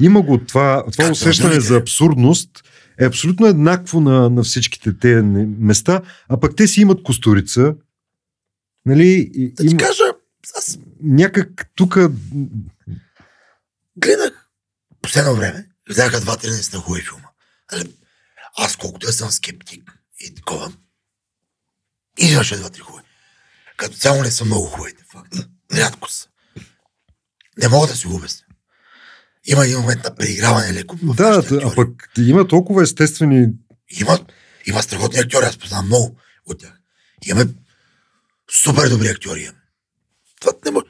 Има го това, това Както усещане за абсурдност е абсолютно еднакво на, на всичките тези места, а пък те си имат костурица, нали? И, Да ти кажа, аз някак тук гледах последно време, гледаха два-три наистина хубави филма. Нали, Аз колкото я съм скептик и такова, имаше два-три хубави. Като цяло не са много хубавите, факт. Рядко са. Не мога да си го обясня. Има един момент на преиграване леко. Да, а пък има толкова естествени Има, има страхотни актьори, аз познавам много от тях. Имаме супер добри актьори. Имаме. Това не може.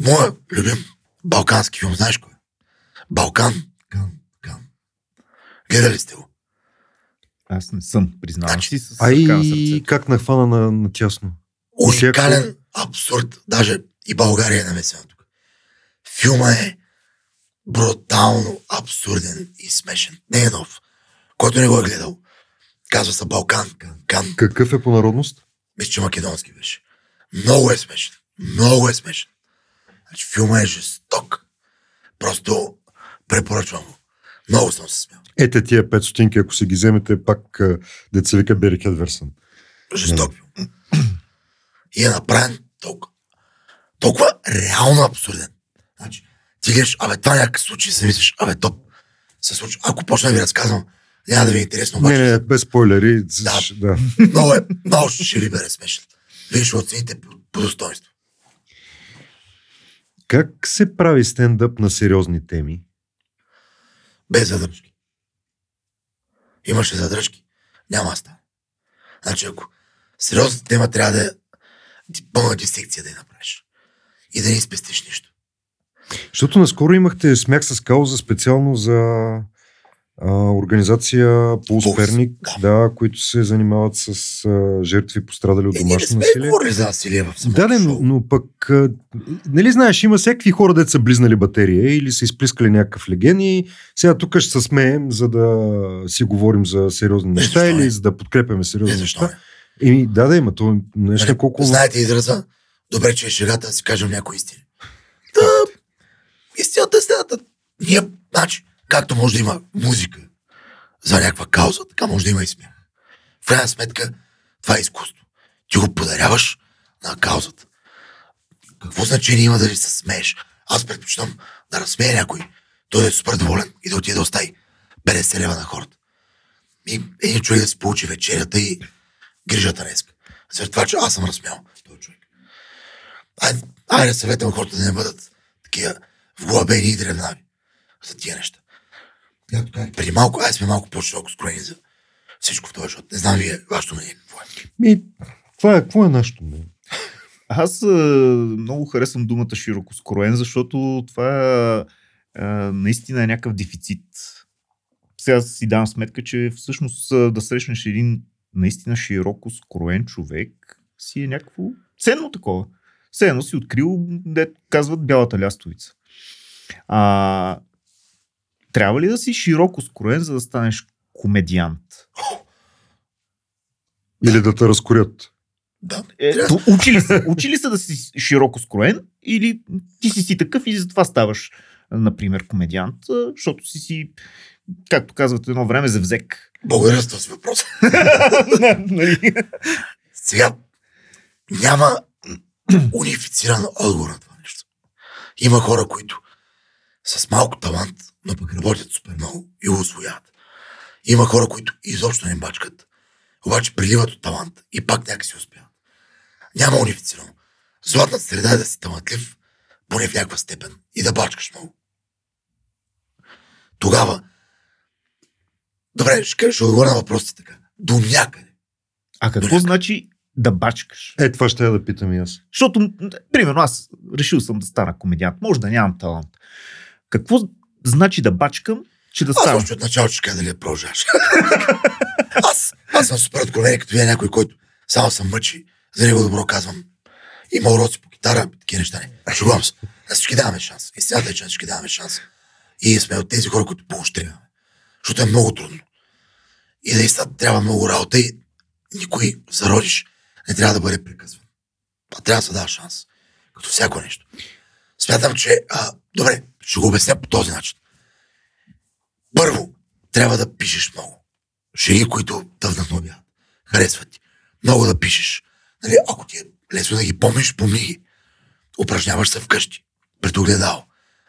Моя любим балкански филм, знаеш кой? Балкан. Кан, кан. Гледали сте го? Аз не съм, признавам Значи, си с на сърцето. как нахвана на, на тясно. Уникален абсурд. Даже и България е намесена тук. Филма е брутално абсурден и смешен. Не е нов. Който не го е гледал. Казва се Балкан. Кан, кан. Какъв е по народност? Мисля, че македонски беше. Много е смешен. Много е смешен. Значи филма е жесток. Просто препоръчвам го. Много съм се смял. Ете тия 5 стотинки, ако си ги вземете, пак деца вика Бери Хедверсън. Жесток филм. И е направен толкова, толкова реално абсурден. Значи, ти гледаш, абе, това някакъв случай се мислиш, абе, топ се случва. Ако почна да ви разказвам, няма да ви е интересно, обаче. Не, не, без спойлери. Да. да. Много е, много ще ви бъде смешен. Вие ще оцените по, по достоинство. Как се прави стендъп на сериозни теми? Без задръжки. Имаше задръжки. Няма да стане. Значи, ако сериозната тема трябва да е пълна дисекция да я направиш. И да не спестиш нищо. Защото наскоро имахте смях с кауза специално за а, организация Пулс Перник, да. които се занимават с а, жертви пострадали от Е, не домашно насилие. говорили за насилие в самото Да, но, но пък, а, нали знаеш, има всякакви хора, деца са близнали батерия или са изплискали някакъв леген и сега тук ще се смеем, за да си говорим за сериозни Е, неща не? или за да подкрепяме Е, сериозни защо неща. не? Еми, да, да, има то нещо Нали, колко... Знаете израза? Добре, че е шегата, да си кажем някои истини. Да, истината е следната. Ние, значи, както може да има музика за някаква кауза, така може да има и смях. В крайна сметка, това е изкуство. Ти го подаряваш на каузата. Какво значение има дали се смееш? Аз предпочитам да разсмея някой, той е супер доволен и да отиде да остави 50 лева на хората. И един човек да си получи вечерята и грижата днес. Заради това, че аз съм разсмял този човек. Айде, айде съветвам хората да не бъдат такива вглъбени и древнави за тия неща. Както казах, преди малко, аз сме малко по-широко скроени за всичко в този живот. Не знам вие, вашето мнение какво е. Ми, това е, какво е нашето мнение? [laughs] Аз а, много харесвам думата широко скроен, защото това а, наистина е някакъв дефицит. Сега си давам сметка, че всъщност а, да срещнеш един наистина широко скроен човек си е някакво ценно такова. Все едно си открил, де казват бялата лястовица. А, трябва ли да си широко скроен, за да станеш комедиант? [gasps] Или да те разкорят. Да. Е, Трябва- то учи ли се? Учи ли се да си широко скроен или ти си си такъв и затова ставаш, например, комедиант, защото си си, както казват едно време, завзек. Благодаря за този въпрос. [laughs] нали? Сега няма унифициран отговор на това нещо. Има хора, които с малко талант, но пък работят супер много и го освояват. Има хора, които изобщо не бачкат, обаче приливат от талант и пак някакси успяват. Няма унифицирано. Златната среда е да си талантлив, поне в някаква степен, и да бачкаш много. Тогава, добре, ще, кажа- ще отговоря на въпросите така. До някъде. А какво значи да бачкаш? Е, това ще я да питам и аз. Защото, примерно, аз решил съм да стана комедиант. Може да нямам талант. Какво значи да бачкам, че да Аз стана? още от началото ще кажа дали я продължаваш. [laughs] аз, аз съм супер откровен, като вие някой, който само съм мъчи, за него добро казвам. Има уроци по китара, такива неща не. Шугувам се. На всички даваме шанс. Истината е, че всички даваме шанс. И сме от тези хора, които поощряваме. Защото е много трудно. И наистина трябва много работа и никой зародиш не трябва да бъде приказван. А трябва да се дава шанс. Като всяко нещо. Смятам, че... А, добре, ще го обясня по този начин. Първо, трябва да пишеш много. Шеги, които те вдъхновяват. Харесват ти. Много да пишеш. Нали, ако ти е лесно да ги помниш, помни ги. Упражняваш се вкъщи. Пред огледало.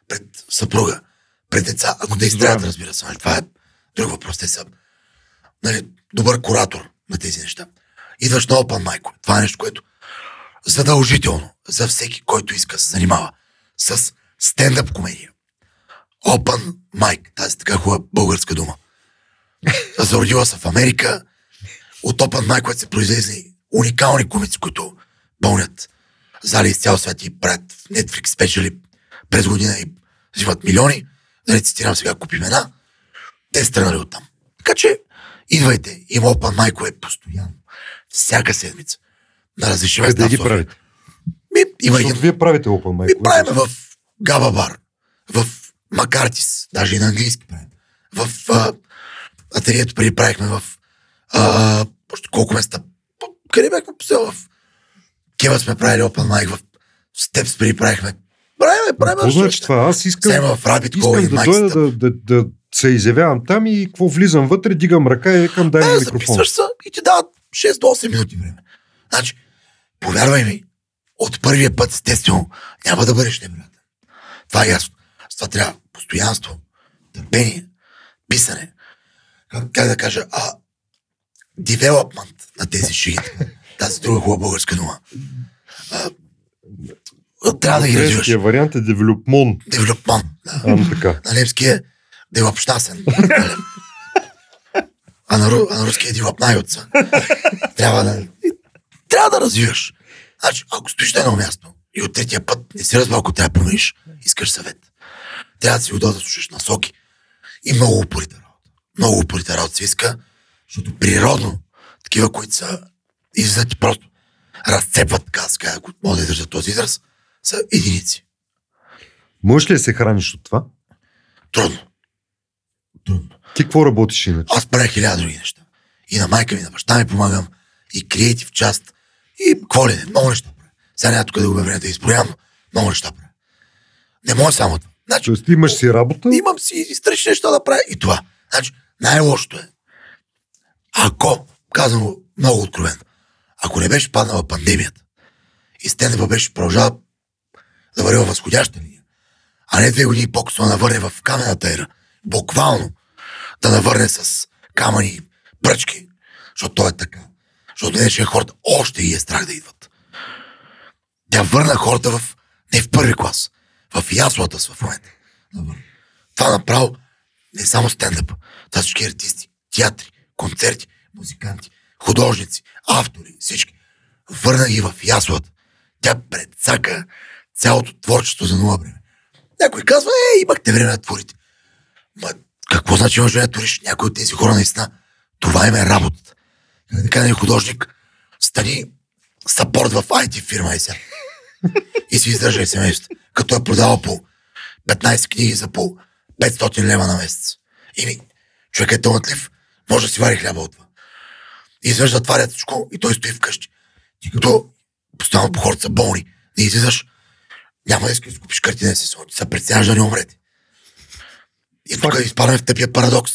Пред съпруга. Пред деца. Ако те изтребят, Здраве. разбира се. нали, Това е друг въпрос. Те са нали, добър куратор на тези неща. Идваш на Open Mic. Това е нещо, което задължително за всеки, който иска да се занимава с стендъп комедия. Open Mic, тази така хубава българска дума. Зародила се в Америка от Open Mic, което се произлезли уникални комици, които пълнят зали из цял свят и правят Netflix спечели през година и взимат милиони. да не цитирам сега купи имена, те са тръгнали оттам. Така че, идвайте, има Open майкове постоянно. Всяка седмица. На различни места. В ги правите? Ми, има Защото един вие правите Open ми Mic. правим в Габа бар, в Макартис, даже и на английски правим. В а, ателието преди правихме в а, колко места. Къде бяхме посел в Кева сме правили Open Mic, в Степс преди правихме. Правиме, правиме. Какво значи това? Аз искам, Сега в Rabbit искам да дойда да, да, да се изявявам там и какво влизам вътре, дигам ръка и викам дай ми Е, микрофон. записваш се и ти дават 6 до 8 минути време. Значи, повярвай ми, от първия път, естествено, няма да бъдеш невероятен. Това е ясно. С това трябва постоянство, търпение, писане. Как, да кажа, а, девелопмент на тези шиги. Тази друга хубава българска дума. А, трябва да ги развиваш. Вариант е девелопмон. Девелопмент. Да. Ам така. На немски е девапштасен. а, на, ру- а на руски е девапнайотца. Трябва да... Трябва да развиваш. Значи, ако стоиш на едно място и от третия път не си разбрал, ако трябва да промениш, искаш съвет. Трябва да си удобно да слушаш насоки. И много упорита работа. Много упорита работа се иска, защото природно такива, които са излизат и просто разцепват, каже, ако мога да издържа този израз, са единици. Можеш ли да се храниш от това? Трудно. Трудно. Ти какво работиш иначе? Аз правя хиляда други неща. И на майка ми, на баща ми помагам, и креатив част, и какво ли не, много неща правя. Сега няма тук да го време да изброявам, но много неща правя. Не мога само. Значи, Тоест имаш си работа, имам си и страшни неща да правя и това. Значи, най-лошото е, ако, казвам го много откровено, ако не беше паднала пандемията и стендъпа беше продължава да върви във възходяща линия, а не две години по-късно да навърне в камената ера, буквално да навърне с камъни, пръчки, защото то е така. Защото днешния хората още ги е страх да идват. Тя върна хората в, не в първи клас, в яслата са в момента. Да. Това направо не е само стендъп. Това всички артисти, театри, концерти, музиканти, художници, автори, всички. Върна ги в яслата. Тя предсака цялото творчество за нула време. Някой казва, е, имахте време да творите. Ма, какво значи време да твориш? Някой от тези хора наистина, това им е работата. Как да кажа, художник, стани сапорт в IT фирма и сега. [laughs] И си издържай семейството. Като е продавал по 15 книги за по 500 лева на месец. И човек е талантлив, може да си вари хляба от това. И изведнъж затварят всичко и той стои вкъщи. Ти като постоянно по хората са болни, не излизаш, няма да искаш да си купиш картина да се преценяваш да не умрете. И тук изпадаме в тъпия парадокс.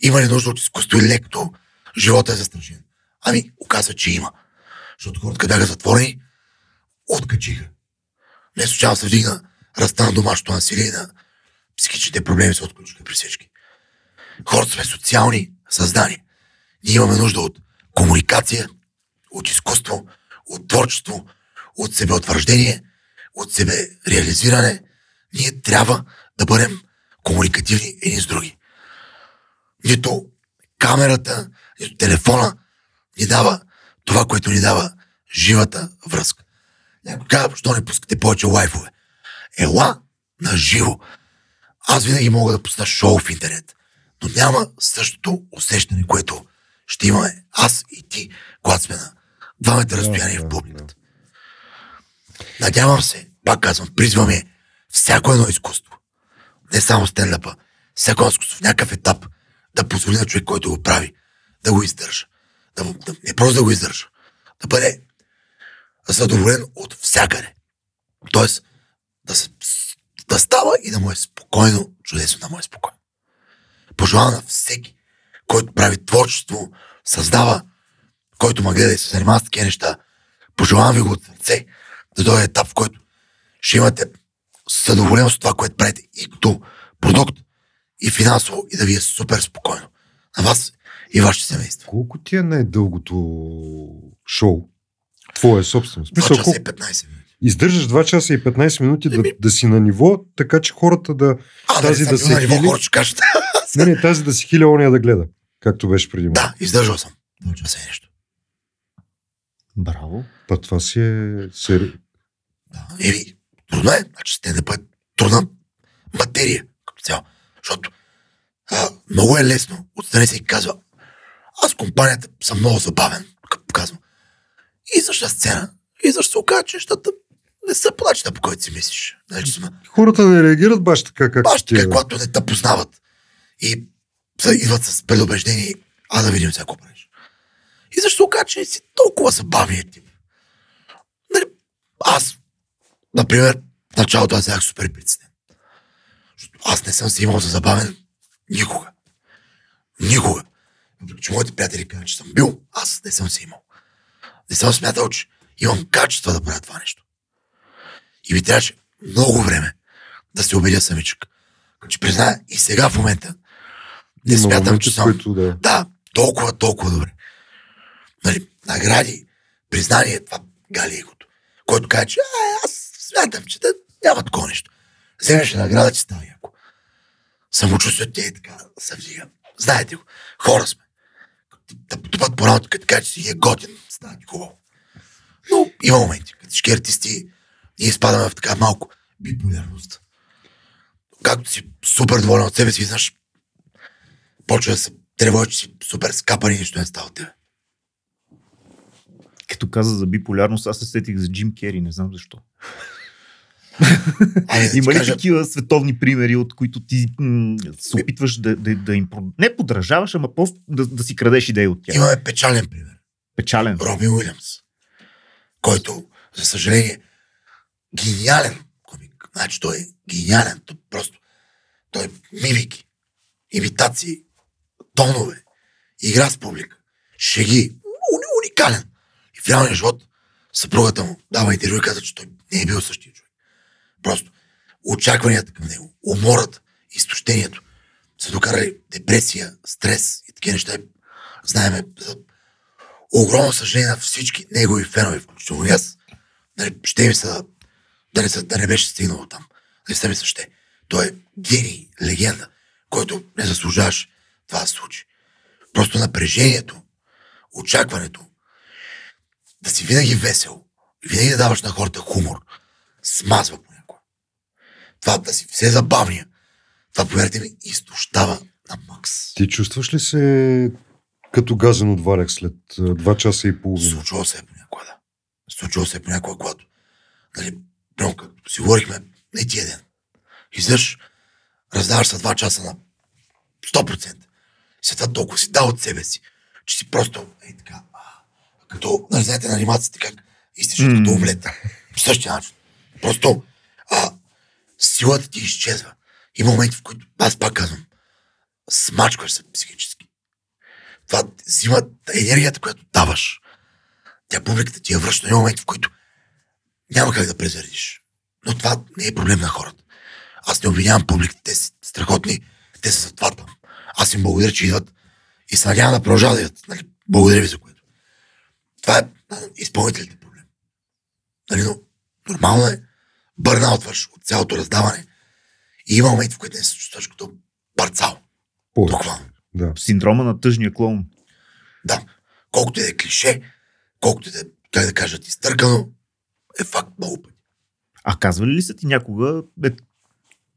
Има ли нужда от изкуство и лекто? Живота е застрашен. Ами, оказва, че има. Защото хората, бяха затворени, откачиха. Не случайно се вдигна ръста на домашното насилие на психичните проблеми се отключиха при всички. Хората сме социални създания. Ние имаме нужда от комуникация, от изкуство, от творчество, от себеотвърждение, от себе реализиране. Ние трябва да бъдем комуникативни едни с други. Нито камерата, нито телефона ни дава това, което ни дава живата връзка. Някой казва, защо не пускате повече лайфове? Ела на живо. Аз винаги мога да пусна шоу в интернет, но няма същото усещане, което ще имаме аз и ти, когато сме на два метра разстояние в публиката. Надявам се, пак казвам, призваме всяко едно изкуство, не само стендъпа, всяко едно изкуство в някакъв етап да позволи на човек, който го прави, да го издържа. Да, да, не просто да го издържа, да бъде задоволен от всякъде. Тоест, да, се, да става и да му е спокойно, чудесно да му е спокойно. Пожелавам на всеки, който прави творчество, създава, който ме гледа и се занимава с такива неща, пожелавам ви го от сърце да дойде етап, в който ще имате задоволеност от това, което правите и като продукт, и финансово, и да ви е супер спокойно. На вас и вашите семейства. колко ти е най-дългото шоу? Твое собствено. В 2 Смисъл, часа и 15 минути. Издържаш 2 часа и 15 минути да, да си на ниво, така че хората да... А, Тази да, да да се на ниво хили? ще кажат. [laughs] Не, не, тази да си хиля, ония да гледа. Както беше преди малко. Да, издържал съм. 2 часа и нещо. Браво. Па това си е... Сери... Да. Еми, трудно е. Значи стендъпът е трудна материя като цяло. Защото а, много е лесно. Отстрани се и казва, аз компанията съм много забавен, като казвам. И заща сцена, и защо се окаже, че нещата не са по начина, по който си мислиш. Сме Хората не реагират баш така, както баш така, когато не те познават. И идват с предубеждение, а да видим сега какво правиш. И защо окаже, че си толкова забавният тип. Нали, аз, например, в началото аз бях супер притеснен. Аз не съм се имал за забавен никога. Никога. Че моите приятели казват, че съм бил, аз не съм се имал. Не съм смятал, че имам качества да правя това нещо. И ми трябваше много време да се убедя самичък. Като че призная и сега в момента не смятам, моменти, че съм... които да. Да, толкова, толкова добре. Нали, награди, признание, това гали егото. Който каже, че а, аз смятам, че да, няма такова нещо. Вземеш награда, че става яко. Самочувствието ти е така, се вдига. Знаете го, хора сме. Да потупат по работа, като че си е готин, става ти хубаво. Но има моменти, като всички артисти, ние изпадаме в така малко биполярност. Както си супер доволен от себе си, знаеш, почва да се тревожи, че си супер скапан и нищо не става от тебе. Като каза за биполярност, аз се сетих за Джим Кери, не знам защо. [laughs] Айде, Има ли кажа, такива световни примери, от които ти м- се опитваш да, да, да им... Не подражаваш, ама просто да, да си крадеш идеи от тях? имаме печален пример. Печален. Робин Уилямс, който, за съжаление, гениален комик. Значи той е гениален. Той просто, той е мимики, имитации, тонове, игра с публика, шеги, уни- уникален. И в реалния живот съпругата му дава интервю и каза, че той не е бил същия човек. Просто очакванията към него, умората, изтощението са докарали депресия, стрес и такива неща. Знаеме за огромно съжаление на всички негови фенове, включително и аз. Нали, ще ми се да, да, не, се- да не беше стигнало там. Не се ми се ще. Той е гений, легенда, който не заслужаваш това да се случи. Просто напрежението, очакването, да си винаги весел, винаги да даваш на хората хумор, смазва понякога. Това да си все забавния, това, повярвайте ми, изтощава на макс. Ти чувстваш ли се като газен от варек след два часа и половина? Случвало се е понякога, да. Случвало се е понякога, когато, нали, прямо както си говорихме, не ти е ден. Излъж, раздаваш се два часа на 100%. И след това толкова си дал от себе си, че си просто, ей така, а, като, нали, знаете на анимациите как изтичат М. като омлет. По същия начин. Просто, а, силата ти изчезва. Има моменти, в които, аз пак казвам, смачкваш се психически. Това взима енергията, която даваш. Тя публиката ти я връща. Има моменти, в които няма как да презаредиш. Но това не е проблем на хората. Аз не обвинявам публиката. Те са страхотни. Те са за това там. Аз им благодаря, че идват и се надявам да продължават. Нали? Благодаря ви за което. Това е изпълнителите проблем. Нали? Но нормално е. Бърнаутваш от цялото раздаване. И има моменти, в които не се чувстваш като парцал. Буквално. Да. Синдрома на тъжния клоун. Да. Колкото и да е клише, колкото и да, е, как да кажат, изтъркано, е факт много пъти. А казвали ли са ти някога, бе,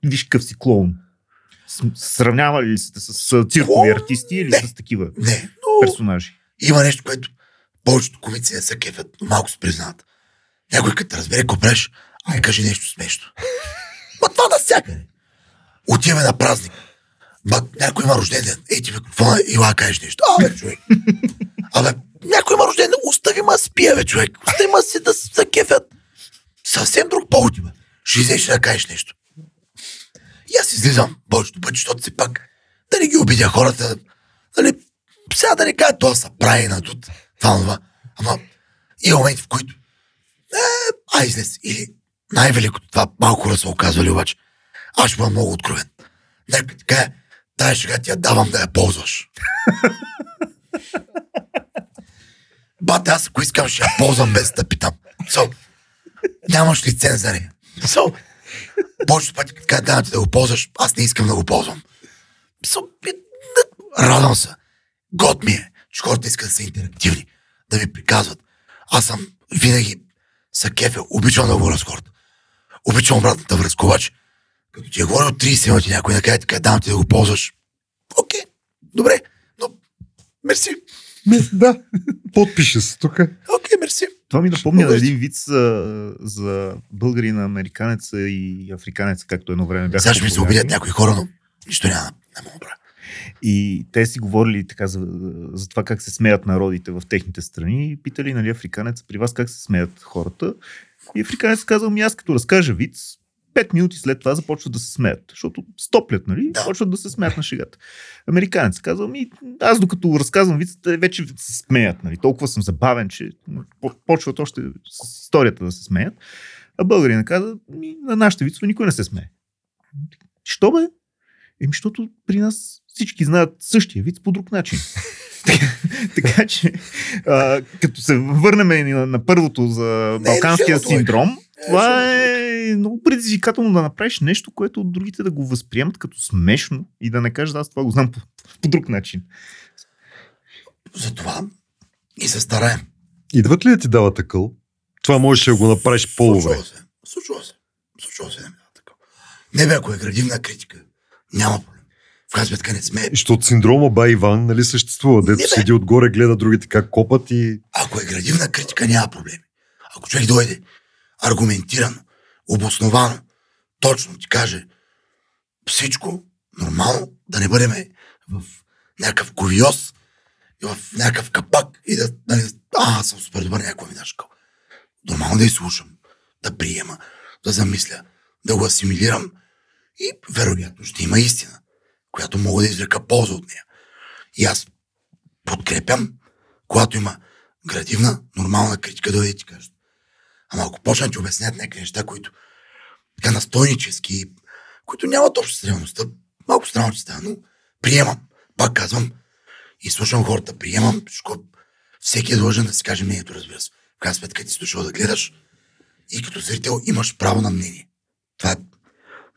виж какъв си клоун? Сравнявали ли сте с, с циркови Клоун? артисти или Не. с такива Не, но персонажи? има нещо, което повечето комици не са кефят, но малко се признават. Някой като разбере какво правиш, ай кажи нещо смешно. Ма това да всякъде. Отиваме на празник. Ма някой има рожден ден. Ей ти микрофона и ла кажеш нещо. Абе, човек. Абе, някой има рожден ден. Остави ма спия, бе, човек. Остави ма си да се кефят. Съвсем друг повод има. Ще излезеш да кажеш нещо. И аз излизам повечето пъти, защото си пак да не ги обидя хората. Нали, сега да не кажа, това са прави надут, това, това. Ама има моменти, в които е, а излез. Или най-великото това, малко хора са оказвали обаче. Аз ще бъда много откровен. Нека ти кажа, тая шега ти я давам да я ползваш. [laughs] Бате, аз ако искам, ще я ползвам без да питам. So, нямаш лиценз за нея. So, повечето пъти, кажа, давам ти да го ползваш, аз не искам да го ползвам. So, радвам се. Год ми е, че хората искат да са интерактивни, да ми приказват. Аз съм винаги са кефе, обичам да говоря с хората. Обичам обратната връзка, обаче, Като ти е говорил 30 минути някой да каже така, дам ти да го ползваш. Окей, добре, но мерси. Да, подпише се тук. Окей, мерси. Това ми напомня на ти. един вид за, за българина, американеца и африканеца, както едно време бяха. Сега ще ми се обидят някои хора, но нищо няма, не мога да правя. И те си говорили така за, за това как се смеят народите в техните страни и питали, нали, африканец, при вас как се смеят хората. И африканец казал, ми аз като разкажа виц, пет минути след това започват да се смеят, защото стоплят, нали? Да. Почват да се смеят на шегата. Американец казал, ми аз докато разказвам виц, те вече се смеят, нали? Толкова съм забавен, че по- почват още с историята да се смеят. А българина каза, ми, на нашите вицове никой не се смее. Що бе? Еми, защото при нас всички знаят същия вид по друг начин. [laughs] така че, а, като се върнем и на, на първото за Не е балканския това, синдром, е това решено е много предизвикателно да направиш нещо, което от другите да го възприемат като смешно и да не кажат, аз това го знам по, по друг начин. Затова и се стараем. Идват ли да ти дават акъл? Това можеш да го направиш по-добре. Случва се. Случва се. Случва се. Дава не бе, ако е градивна критика, няма проблем. В крайна сметка не сме. Защото синдрома Бай Иван, нали, съществува. Дето Не, бе. седи отгоре, гледа другите как копат и... Ако е градивна критика, няма проблеми. Ако човек дойде аргументирано, обосновано, точно ти каже всичко нормално, да не бъдем в някакъв ковиоз, в някакъв капак и да, нали, а, аз съм супер добър, някой ми даш кал. Нормално да изслушам, да приема, да замисля, да го асимилирам и вероятно ще има истина, която мога да извлека полза от нея. И аз подкрепям, когато има градивна, нормална критика, да и ти кажат. Ама ако почнат ти обяснят някакви неща, които така настойнически, които нямат общо с реалността, малко странно че става, но приемам. Пак казвам, и слушам хората, приемам, защото всеки е длъжен да си каже мнението, разбира се. В крайна сметка ти си дошъл да гледаш и като зрител имаш право на мнение. Това е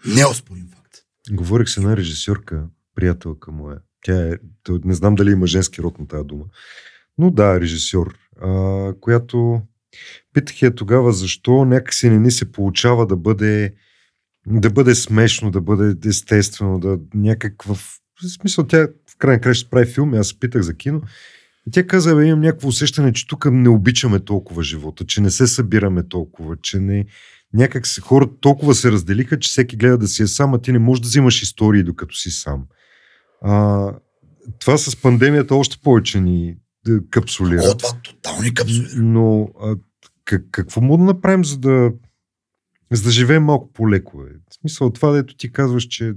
неоспорим факт. Говорих с една режисьорка, приятелка моя. Тя е, не знам дали има женски род на тази дума. Но да, режисьор, а, която питах я тогава защо някакси не ни се получава да бъде да бъде смешно, да бъде естествено, да някакъв... В смисъл, тя в крайна края ще прави филми, аз питах за кино. И тя каза, имам някакво усещане, че тук не обичаме толкова живота, че не се събираме толкова, че не... Някак се, хората толкова се разделиха, че всеки гледа да си е сам, а ти не можеш да взимаш истории докато си сам. А, това с пандемията още повече ни е, капсулира. О, това тотални капсули. Но а, как, какво мога да направим, за да, за да живеем малко по-леко? Бе? В смисъл това, дето ти казваш, че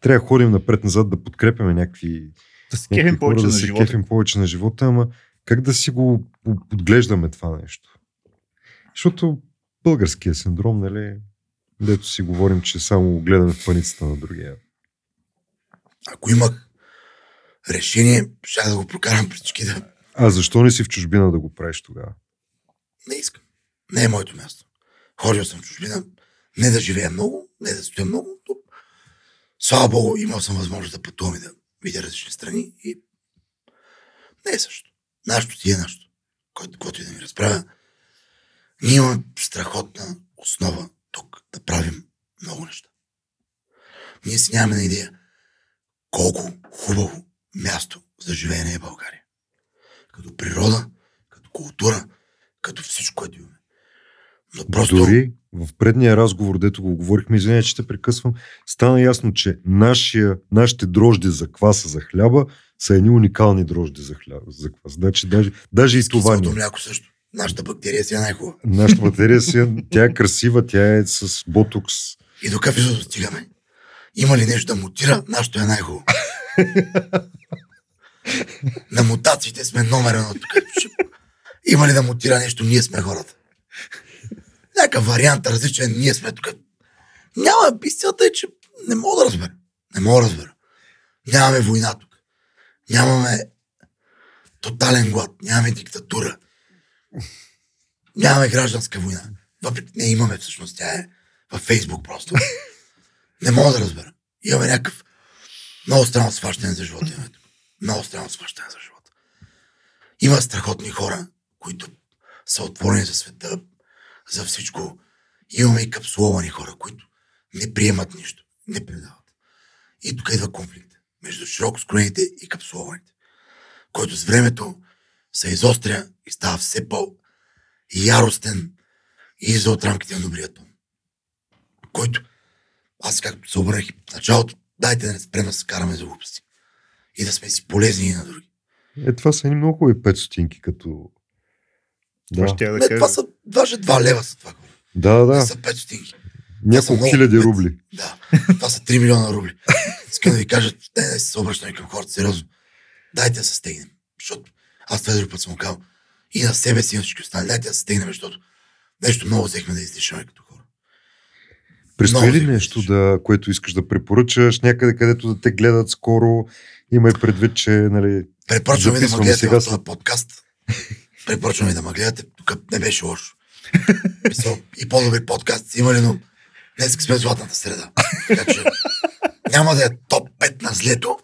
трябва да ходим напред-назад, да подкрепяме някакви, Да се кефим повече да на се живота. кефим повече на живота, ама как да си го подглеждаме това нещо? Защото българския синдром, нали, дето си говорим, че само гледаме в паницата на другия. Ако имах решение, ще да го прокарам през очки да А защо не си в чужбина да го правиш тогава? не искам. Не е моето място. Ходил съм в чужбина, не да живея много, не да стоя много, но слава Богу, имал съм възможност да пътувам и да видя различни страни и не е също. Нашето си е нашето. Който, който и да ми разправя. Ние имаме страхотна основа тук да правим много неща. Ние си нямаме на идея колко хубаво място за живеене е България. Като природа, като култура, като всичко, което имаме. Но просто... Дори в предния разговор, дето го говорихме, извиня, че те прекъсвам, стана ясно, че нашия, нашите дрожди за кваса за хляба са едни уникални дрожди за хляба, за квас. Значи даже, даже и това не. мляко също. Нашата бактерия си е най-хубава. Нашата батерия си, е- тя е красива, тя е с ботокс. И до кафето стигаме. Има ли нещо да мутира, нашето е най-хубаво. На мутациите сме номер едно тук. Има ли да мутира нещо, ние сме хората. Някакъв вариант различен, ние сме тук. Няма, истината е, че не мога да разбера. Не мога да разбера. Нямаме война тук. Нямаме тотален глад. Нямаме диктатура. [laughs] Нямаме гражданска война. Въпреки не имаме всъщност. Тя е във Фейсбук просто. [laughs] Не мога да разбера. Имаме някакъв много странно сващане за живота. Имаме. Много странно сващане за живота. Има страхотни хора, които са отворени за света, за всичко. Имаме и капсуловани хора, които не приемат нищо. не предават. И тук идва конфликт между широко скроените и капсулованите, който с времето се изостря и става все по-яростен и излиза от рамките на добрия тон. Който аз както се обърнах и в началото, дайте да не спрем да се караме за глупости. И да сме си полезни и на други. Е, това са едни много хубави 5 стотинки, като... Това Да, ще да Не, това са даже 2 лева са това. да, Да. да. са 5 стотинки. няколко хиляди рубли. Да. Това са 3 милиона рубли. Искам да ви кажа, не, не се обръщаме към хората, сериозно. Дайте да се стегнем. Защото аз това друг път съм казал. И на себе си, и на всички останали. Дайте да се стегнем, защото нещо много взехме да издишаме като хора. Предстои ли нещо, да, което искаш да препоръчаш някъде, където да те гледат скоро? Имай предвид, че нали, Препоръчвам ви да ме гледате сега този подкаст. [laughs] Препоръчвам ви да ме гледате. Тук не беше лошо. И по-добри подкасти има ли, но днес сме златната среда. Така че няма да е топ 5 на злето,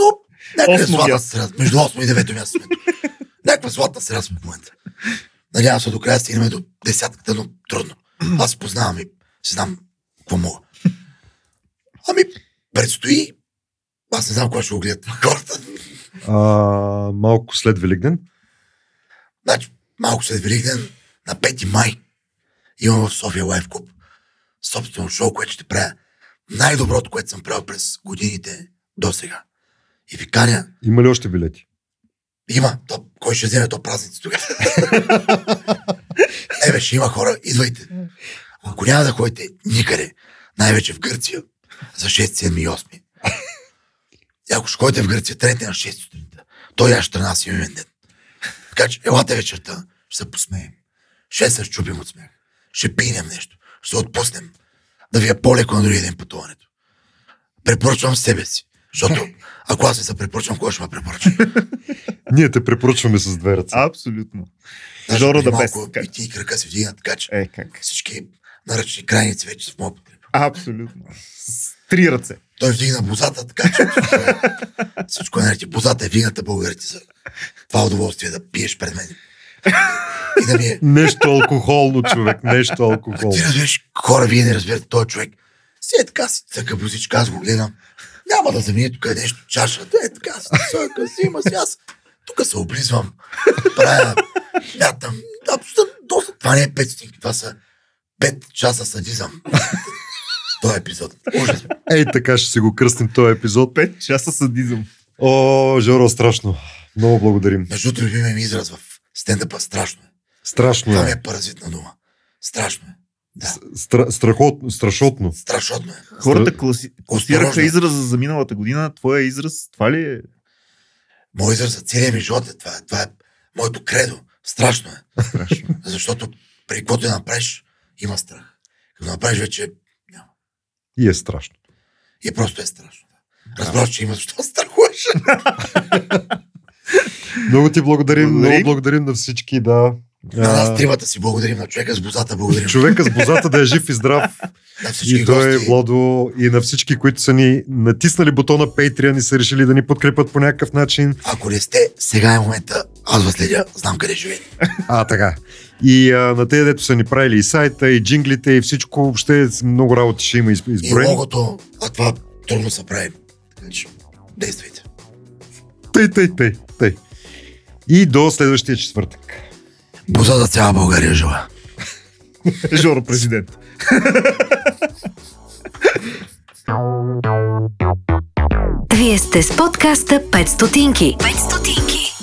но някъде Осмо златната среда. Между 8 и 9 място сме. Някаква златна среда сме в момента. Надявам се до края стигнем до десятката, но трудно. Аз познавам и си знам какво мога. Ами, предстои. Аз не знам кога ще го гледат хората. а, малко след Великден. Значи, малко след Великден, на 5 май, имам в София Лайф Клуб собствено шоу, което ще правя най-доброто, което съм правил през годините до сега. И ви каня, Има ли още билети? Има, то, кой ще вземе то празници тогава? не [laughs] бе, ще има хора, идвайте. Ако няма да ходите никъде, най-вече в Гърция, за 6, 7 и 8. И ако ще ходите в Гърция, трете на 6 сутринта. Той аз ще нас имен ден. Така че, елате вечерта, ще се посмеем. Ще се щупим от смях. Ще пинем нещо. Ще се отпуснем. Да ви е по-леко на другия ден пътуването. Препоръчвам себе си. Защото [laughs] ако аз не се препоръчвам, кой ще ме препоръча? [laughs] Ние те препоръчваме с две ръце. Абсолютно. Даже Жоро да без. И ти крака се вдигнат, така че Е, как? всички наръчни крайници вече са в подкрепа. Абсолютно. С три ръце. Той вдигна бозата, така че всичко е, е наред. Бозата е вдигната българите за това удоволствие да пиеш пред мен. И да ми е... Нещо алкохолно, човек, нещо алкохолно. Ти разбираш, хора, вие не разбирате този човек. Си е така си цъка бузичка, аз го гледам. Няма да замине тук е нещо, чашата е така си цъка, си има си аз. Тук се облизвам, правя, мятам. Абсолютно, доста. Това не е 5 стотинки, това са 5 часа садизъм. Този епизод. Ужас. Ей, така ще си го кръстим този епизод. Пет часа садизъм. О, Жоро, страшно. Много благодарим. Между другото, любимия ми израз в стендъпа страшно е. Страшно Това ми е. е паразитна дума. Страшно е. Да, Стра, страхотно, страшотно. страшотно е. Хората класи... класираха израза за миналата година. Твоя израз, това ли е? Мой израз за целия ми живот е това. Това е моето кредо. Страшно е. Страшно. Защото при каквото я направиш, има страх. Като направиш вече, няма. И е страшно. И просто е страшно. Разбрах, че има защо страхуваш. [laughs] Много ти благодарим, Благодарим. много благодарим на всички, да. На нас тримата си благодарим, на човека с бозата благодарим. човека с бозата да е жив и здрав. [laughs] И той е гости. Владо и на всички, които са ни натиснали бутона Patreon и са решили да ни подкрепят по някакъв начин. Ако не сте, сега е момента. Аз вас следя, знам къде живеете. [laughs] А, така. И а, на тези, дето са ни правили и сайта, и джинглите, и всичко, въобще много работи ще има из- И изброени. логото, а това трудно се прави. Действайте. Тъй, тъй, тъй, тъй. И до следващия четвъртък. Боза за цяла България жива. Жоро президент. Вие сте с подкаста 5 стотинки. 5 стотинки.